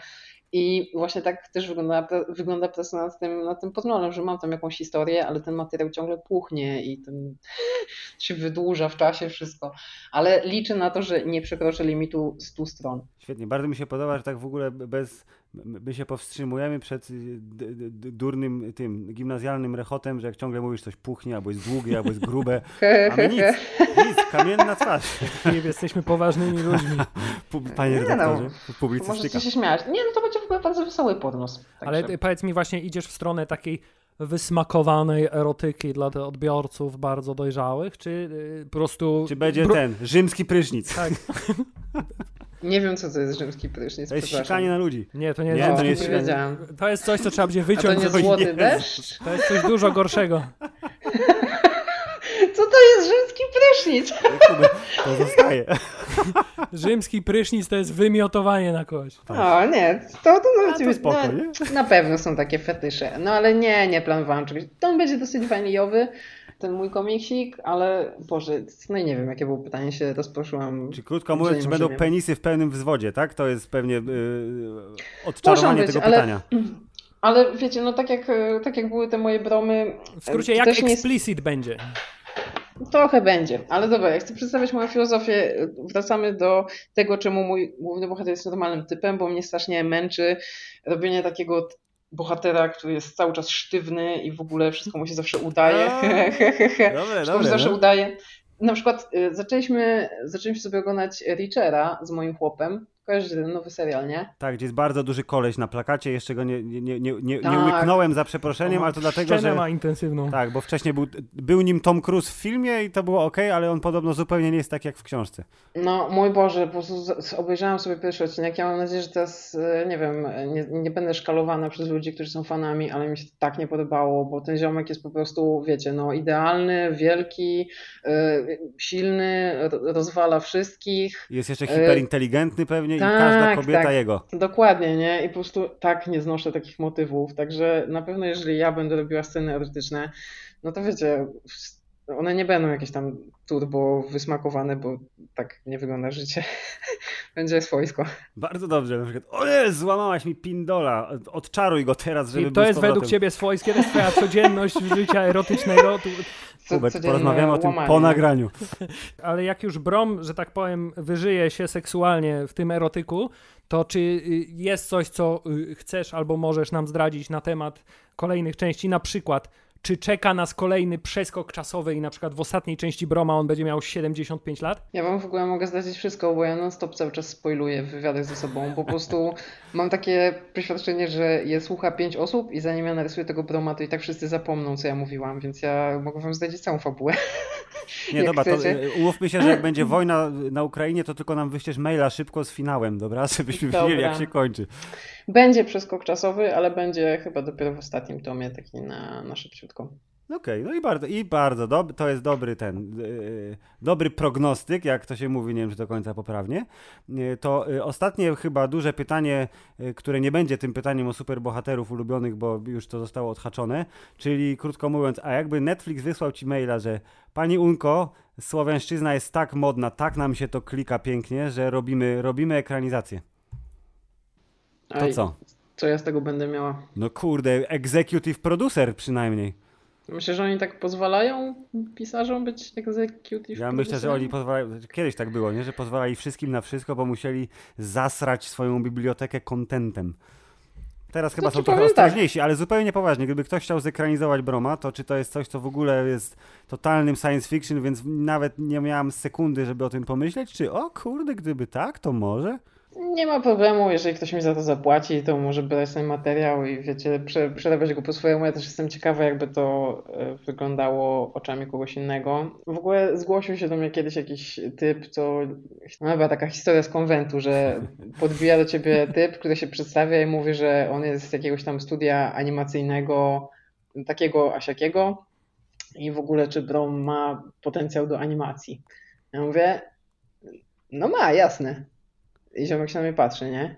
I właśnie tak też wygląda, wygląda praca nad tym, nad tym podrolem, że mam tam jakąś historię, ale ten materiał ciągle puchnie i ten [LAUGHS] się wydłuża w czasie wszystko. Ale liczę na to, że nie przekroczę limitu 100 stron. Świetnie, bardzo mi się podoba, że tak w ogóle bez, my się powstrzymujemy przed y, durnym tym gimnazjalnym rechotem, że jak ciągle mówisz coś puchnie, albo jest długie, albo jest grube, a my nic, nic, kamienna twarz. [LAUGHS] Nie, jesteśmy poważnymi ludźmi. [LAUGHS] Panie nie redaktorze, no, publicystyka. Możecie się śmiać. Nie, no to będzie w ogóle bardzo wesoły podnos. Ale powiedz mi właśnie, idziesz w stronę takiej wysmakowanej erotyki dla odbiorców bardzo dojrzałych, czy y, po prostu... Czy będzie ten, rzymski prysznic. Tak. [LAUGHS] Nie wiem, co to jest rzymski prysznic. To jest sikanie na ludzi. Nie, to nie jest nie, to nie To jest coś, co trzeba będzie wyciąć. A to nie złoty deszcz? To jest coś dużo gorszego. [LAUGHS] Co to jest rzymski prysznic? To zostaje. [LAUGHS] Rzymski prysznic to jest wymiotowanie na kogoś. O nie, to, to, no, to spoko, no, nie? Na pewno są takie fetysze. No ale nie, nie planowałam czegoś. To on będzie dosyć waniliowy ten mój komiksik, ale Boże, no i nie wiem, jakie było pytanie, się rozproszyłam. Czy krótko mówiąc, czy będą penisy w pełnym wzwodzie, tak? To jest pewnie yy, odczarowanie być, tego ale, pytania. [CLEARS THROAT] Ale wiecie, no tak jak, tak jak były te moje bromy... W skrócie, jak explicit nie... będzie? Trochę będzie, ale dobra, jak chcę przedstawiać moją filozofię, wracamy do tego, czemu mój główny bohater jest normalnym typem, bo mnie strasznie męczy robienie takiego bohatera, który jest cały czas sztywny i w ogóle wszystko mu się zawsze udaje. [LAUGHS] dobre, dobre, mu zawsze no. udaje. Na przykład y, zaczęliśmy, zaczęliśmy sobie oglądać Richera z moim chłopem Kojarzycie ten nowy serial, nie? Tak, gdzie jest bardzo duży koleś na plakacie, jeszcze go nie, nie, nie, nie, tak. nie łyknąłem za przeproszeniem, ale to dlatego, że... ma intensywną. Tak, bo wcześniej był, był nim Tom Cruise w filmie i to było ok, ale on podobno zupełnie nie jest tak jak w książce. No, mój Boże, po prostu obejrzałem sobie pierwszy odcinek, ja mam nadzieję, że teraz, e, nie wiem, nie, nie będę szkalowana przez ludzi, którzy są fanami, ale mi się to tak nie podobało, bo ten ziomek jest po prostu, wiecie, no idealny, wielki, yy, silny, rozwala wszystkich. Jest jeszcze hiperinteligentny pewnie tak, i każda tak, kobieta tak, jego. Dokładnie, nie? I po prostu tak nie znoszę takich motywów. Także na pewno, jeżeli ja będę robiła sceny erotyczne, no to wiecie, one nie będą jakieś tam turbo wysmakowane, bo tak nie wygląda życie. [LAUGHS] Będzie swojsko. Bardzo dobrze. Na przykład, o nie, złamałaś mi pindola, odczaruj go teraz, żeby I to jest według ciebie swojskie, to jest twoja codzienność życia erotycznego. Hubert, porozmawiamy o tym łamanie. po nagraniu. [LAUGHS] Ale jak już Brom, że tak powiem, wyżyje się seksualnie w tym erotyku, to czy y, jest coś, co y, chcesz albo możesz nam zdradzić na temat kolejnych części? Na przykład, czy czeka nas kolejny przeskok czasowy i na przykład w ostatniej części Broma on będzie miał 75 lat? Ja wam w ogóle mogę zdradzić wszystko, bo ja non stop cały czas spoiluję w wywiadach ze sobą. Po prostu [LAUGHS] mam takie przeświadczenie, że je słucha 5 osób i zanim ja narysuję tego Broma, to i tak wszyscy zapomną, co ja mówiłam, więc ja mogę wam zdradzić całą fabułę. Nie, [LAUGHS] dobra, to y, umówmy się, że jak będzie [LAUGHS] wojna na Ukrainie, to tylko nam wyślesz maila szybko z finałem, dobra? Żebyśmy dobra. wiedzieli, jak się kończy. Będzie przeskok czasowy, ale będzie chyba dopiero w ostatnim tomie taki na, na szybciutko. Okej, okay, no i bardzo, i bardzo dobry, to jest dobry ten, yy, dobry prognostyk, jak to się mówi, nie wiem, czy do końca poprawnie. Yy, to yy, ostatnie chyba duże pytanie, które nie będzie tym pytaniem o superbohaterów ulubionych, bo już to zostało odhaczone, czyli krótko mówiąc, a jakby Netflix wysłał ci maila, że pani Unko, Słowiańszczyzna jest tak modna, tak nam się to klika pięknie, że robimy, robimy ekranizację. To Aj, co? Co ja z tego będę miała? No kurde, executive producer przynajmniej. Myślę, że oni tak pozwalają pisarzom być executive Ja myślę, że oni pozwalają, kiedyś tak było, nie? że pozwalali wszystkim na wszystko, bo musieli zasrać swoją bibliotekę kontentem. Teraz chyba są trochę tak. ostrożniejsi, tak. ale zupełnie poważnie. Gdyby ktoś chciał zekranizować Broma, to czy to jest coś, co w ogóle jest totalnym science fiction, więc nawet nie miałam sekundy, żeby o tym pomyśleć, czy o kurde, gdyby tak, to może? Nie ma problemu, jeżeli ktoś mi za to zapłaci, to może brać ten materiał i wiecie, prze, przerabiać go po swojemu. Ja też jestem ciekawa, jakby to e, wyglądało oczami kogoś innego. W ogóle zgłosił się do mnie kiedyś jakiś typ, co no chyba taka historia z konwentu, że [LAUGHS] podbija do ciebie typ, który się przedstawia i mówi, że on jest z jakiegoś tam studia animacyjnego, takiego asiakiego i w ogóle czy Brom ma potencjał do animacji. Ja mówię, no ma, jasne. I ziomek się na mnie patrzy, nie?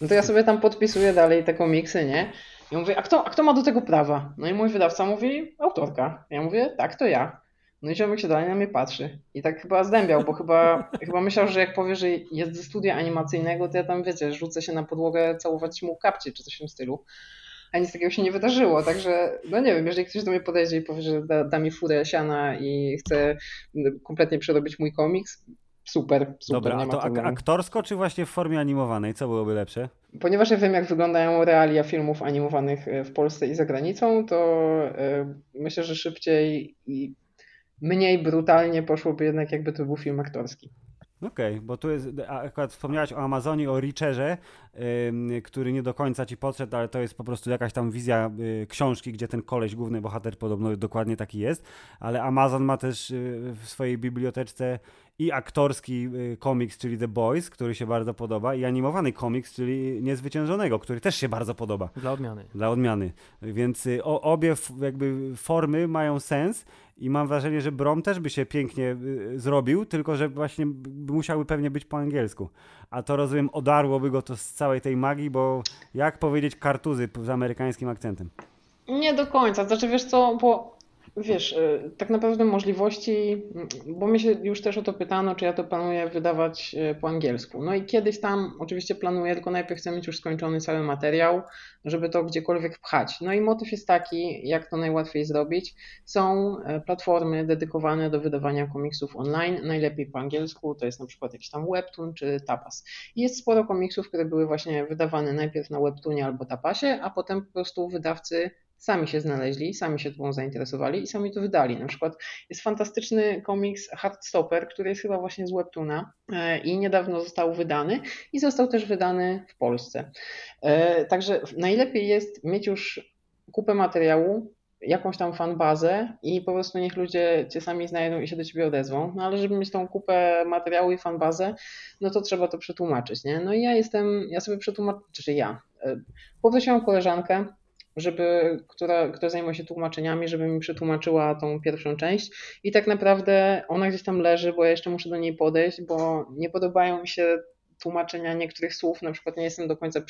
No to ja sobie tam podpisuję dalej te komiksy, nie? I mówię, a kto, a kto ma do tego prawa? No i mój wydawca mówi, autorka. Ja mówię, tak, to ja. No i ziomek się dalej na mnie patrzy. I tak chyba zdębiał, bo chyba, [LAUGHS] chyba myślał, że jak powie, że jest ze studia animacyjnego, to ja tam, wiecie, rzucę się na podłogę całować mu kapcie czy coś w tym stylu. A nic takiego się nie wydarzyło, także no nie wiem, jeżeli ktoś do mnie podejdzie i powie, że da, da mi furę siana i chce kompletnie przerobić mój komiks, super, super. Dobra, a to ak aktorsko czy właśnie w formie animowanej? Co byłoby lepsze? Ponieważ ja wiem, jak wyglądają realia filmów animowanych e, w Polsce i za granicą, to y, myślę, że szybciej i mniej brutalnie poszłoby jednak, jakby to był film aktorski. Okej, okay, bo tu jest, akurat wspomniałeś o Amazonie, o Richerze, yy, który nie do końca ci podszedł, ale to jest po prostu jakaś tam wizja yy, książki, gdzie ten koleś, główny bohater podobno dokładnie taki jest, ale Amazon ma też yy, w swojej biblioteczce i aktorski y, komiks, czyli The Boys, który się bardzo podoba, i animowany komiks, czyli Niezwyciężonego, który też się bardzo podoba. Dla odmiany. Dla odmiany. Więc y, o, obie jakby formy mają sens i mam wrażenie, że Brom też by się pięknie y, zrobił, tylko że właśnie musiałby pewnie być po angielsku. A to rozumiem, odarłoby go to z całej tej magii, bo jak powiedzieć kartuzy z amerykańskim akcentem? Nie do końca. Znaczy, wiesz co, bo Wiesz, y, tak naprawdę możliwości, bo mnie się już też o to pytano, czy ja to planuję wydawać y, po angielsku. No i kiedyś tam oczywiście planuję, tylko najpierw chcę mieć już skończony cały materiał, żeby to gdziekolwiek pchać. No i motyw jest taki, jak to najłatwiej zrobić. Są y, platformy dedykowane do wydawania komiksów online, najlepiej po angielsku, to jest na przykład jakiś tam Webtoon czy Tapas. Jest sporo komiksów, które były właśnie wydawane najpierw na Webtoonie albo Tapasie, a potem po prostu wydawcy sami się znaleźli, sami się tobą zainteresowali i sami to wydali. Na przykład jest fantastyczny komiks Hardstopper, który jest chyba właśnie z Webtoona e, i niedawno został wydany i został też wydany w Polsce. E, także najlepiej jest mieć już kupę materiału, jakąś tam fanbazę i po prostu niech ludzie cię sami znajdą i się do ciebie odezwą. No ale żeby mieć tą kupę materiału i fanbazę, no to trzeba to przetłumaczyć, nie? No i ja jestem, ja sobie przetłumaczę, czy ja, e, poprosiłam koleżankę, żeby, która, która zajmuje się tłumaczeniami, żeby mi przetłumaczyła tą pierwszą część. I tak naprawdę ona gdzieś tam leży, bo ja jeszcze muszę do niej podejść, bo nie podobają mi się tłumaczenia niektórych słów. Na przykład nie jestem do końca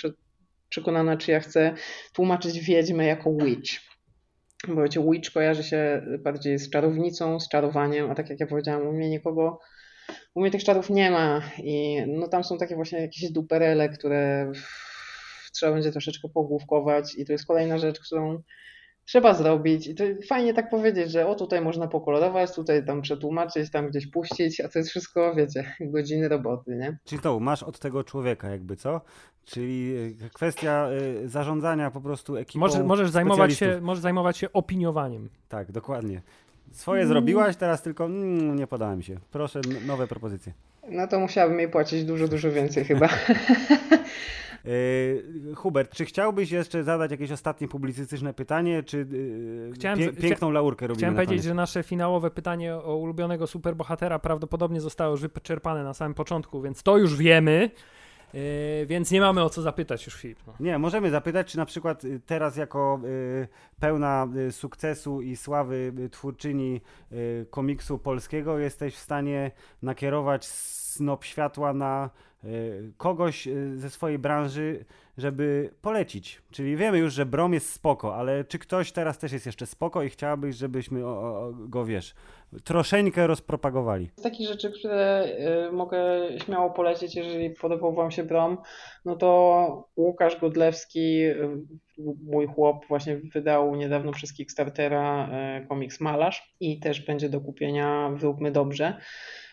przekonana, czy ja chcę tłumaczyć wiedźmę jako witch. Bo wiecie, witch kojarzy się bardziej z czarownicą, z czarowaniem, a tak jak ja powiedziałam, u mnie nikogo, u mnie tych czarów nie ma i no tam są takie właśnie jakieś duperele, które trzeba będzie troszeczkę pogłówkować i to jest kolejna rzecz, którą trzeba zrobić. I to fajnie tak powiedzieć, że o tutaj można pokolorować, tutaj tam przetłumaczyć, tam gdzieś puścić, a to jest wszystko, wiecie, [LAUGHS] godziny roboty, nie? Czyli to masz od tego człowieka jakby, co? Czyli e, kwestia e, zarządzania po prostu ekipą Może, możesz, zajmować się, możesz zajmować się opiniowaniem. Tak, dokładnie. Swoje mm. zrobiłaś, teraz tylko mm, nie podała mi się. Proszę, nowe propozycje. No to musiałabym jej płacić dużo, dużo więcej chyba. [LAUGHS] E, Hubert, czy chciałbyś jeszcze zadać jakieś ostatnie publicystyczne pytanie, czy e, Chciałem, pie piękną laurkę robimy Chciałem powiedzieć, że nasze finałowe pytanie o ulubionego superbohatera prawdopodobnie zostało już wyczerpane na samym początku, więc to już wiemy. Yy, więc nie mamy o co zapytać już Filip. No. Nie, możemy zapytać, czy na przykład teraz jako y, pełna sukcesu i sławy twórczyni y, komiksu polskiego jesteś w stanie nakierować snop światła na Y, kogoś y, ze swojej branży, żeby polecić. Czyli wiemy już, że Brom jest spoko, ale czy ktoś teraz też jest jeszcze spoko i chciałabyś, żebyśmy go, wiesz, troszeczkę rozpropagowali? Z takich rzeczy, które y, mogę śmiało polecić, jeżeli podobał Wam się Brom, no to Łukasz Godlewski, mój chłop, właśnie wydał niedawno przez Kickstartera komiks Malarz i też będzie do kupienia Zróbmy Dobrze.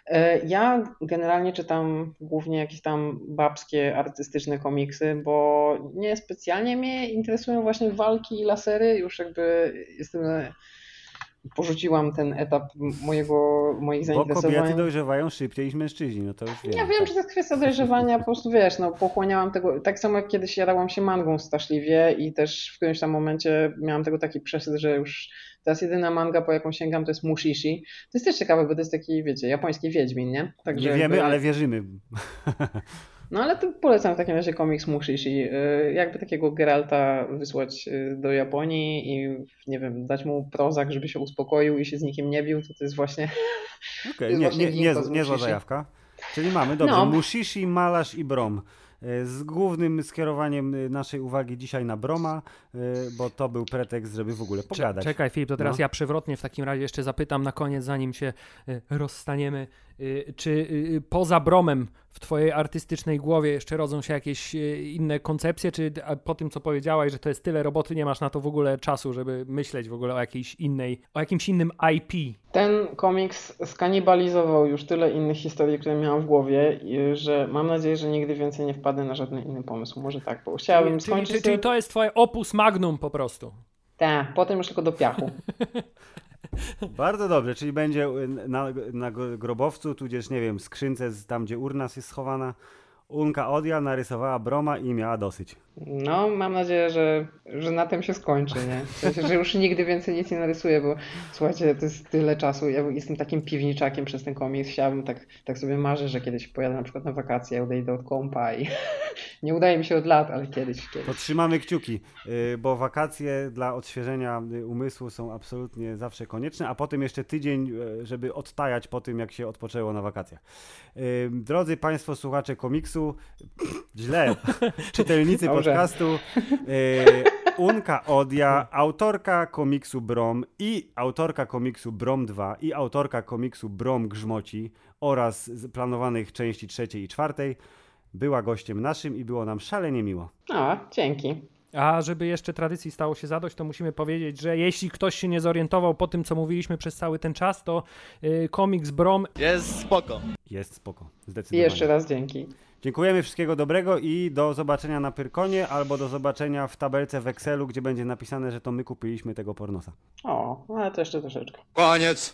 E, ja generalnie czytam głównie jakieś tam babskie, artystyczne komiksy, bo nie specjalnie mnie interesują właśnie walki i lasery. Już jakby jestem porzuciłam ten etap mojego, moich zainteresowań. Bo kobiety dojrzewają szybciej niż mężczyźni, no to już wiem. Ja wiem, tak. że to jest kwestia dojrzewania, po prostu wiesz, no pochłaniałam tego, tak samo jak kiedyś jadałam się mangą straszliwie i też w którymś tam momencie miałam tego taki przesyt, że już teraz jedyna manga, po jaką sięgam, to jest Mushishi. To jest też ciekawe, bo to jest taki, wiecie, japoński wiedźmin, nie? Także nie wiemy, jakby... ale wierzymy. No ale to polecam w takim razie komiks Mushishi. Y, jakby takiego Geralta wysłać y, do Japonii i nie wiem, dać mu prozak, żeby się uspokoił i się z nikim nie bił, to to jest właśnie. Okej, okay, nie, nie, nie, niezła zajawka. Czyli mamy, dobrze, No. Mushishi, Malarz i Brom. E, Z głównym skierowaniem naszej uwagi dzisiaj na Broma, bo to był pretekst, żeby w ogóle pogadać. Czekaj, Filip, to teraz No. ja przewrotnie w takim razie jeszcze zapytam na koniec, zanim się y, rozstaniemy. Y, czy y, poza Bromem w twojej artystycznej głowie jeszcze rodzą się jakieś y, inne koncepcje, czy po tym, co powiedziałaś, że to jest tyle roboty, nie masz na to w ogóle czasu, żeby myśleć w ogóle o jakiejś innej, o jakimś innym IP? Ten komiks skanibalizował już tyle innych historii, które miałam w głowie, że mam nadzieję, że nigdy więcej nie wpadnę na żaden inny pomysł. Może tak, bo chciałabym czyli, skończyć czyli, czyli to jest twoje opus magnum po prostu. Tak, potem już tylko do piachu. [LAUGHS] Bardzo dobrze, czyli będzie e, na, na gro- grobowcu, tudzież nie wiem, skrzynce tam, gdzie urna jest schowana. Unka Odia narysowała Broma i miała dosyć. No, mam nadzieję, że, że na tym się skończy, nie? W sensie, że już nigdy więcej nic nie narysuję, bo słuchajcie, to jest tyle czasu. Ja jestem takim piwniczakiem przez ten komiks. Chciałbym tak, tak sobie marzę, że kiedyś pojadę na przykład na wakacje, odejdę od kompa i [LAUGHS] nie udaje mi się od lat, ale kiedyś, kiedyś. To trzymamy kciuki, y, bo wakacje dla odświeżenia y, umysłu są absolutnie zawsze konieczne, a potem jeszcze tydzień, y, żeby odtajać po tym, jak się odpoczęło na wakacjach. Drodzy Państwo słuchacze komiksu, źle, czytelnicy Dobrze. podcastu, y, Unka Odia, autorka komiksu Brom i autorka komiksu Brom 2 i autorka komiksu Brom Grzmoci oraz z planowanych części trzeciej i czwartej była gościem naszym i było nam szalenie miło. A, dzięki. A żeby jeszcze tradycji stało się zadość, to musimy powiedzieć, że jeśli ktoś się nie zorientował po tym, co mówiliśmy przez cały ten czas, to y, komiks Brom Jest spoko. Jest spoko, I zdecydowanie. jeszcze raz dzięki. Dziękujemy, wszystkiego dobrego i do zobaczenia na Pyrkonie albo do zobaczenia w tabelce w Excelu, gdzie będzie napisane, że to my kupiliśmy tego pornosa. O, ale to jeszcze troszeczkę. Koniec.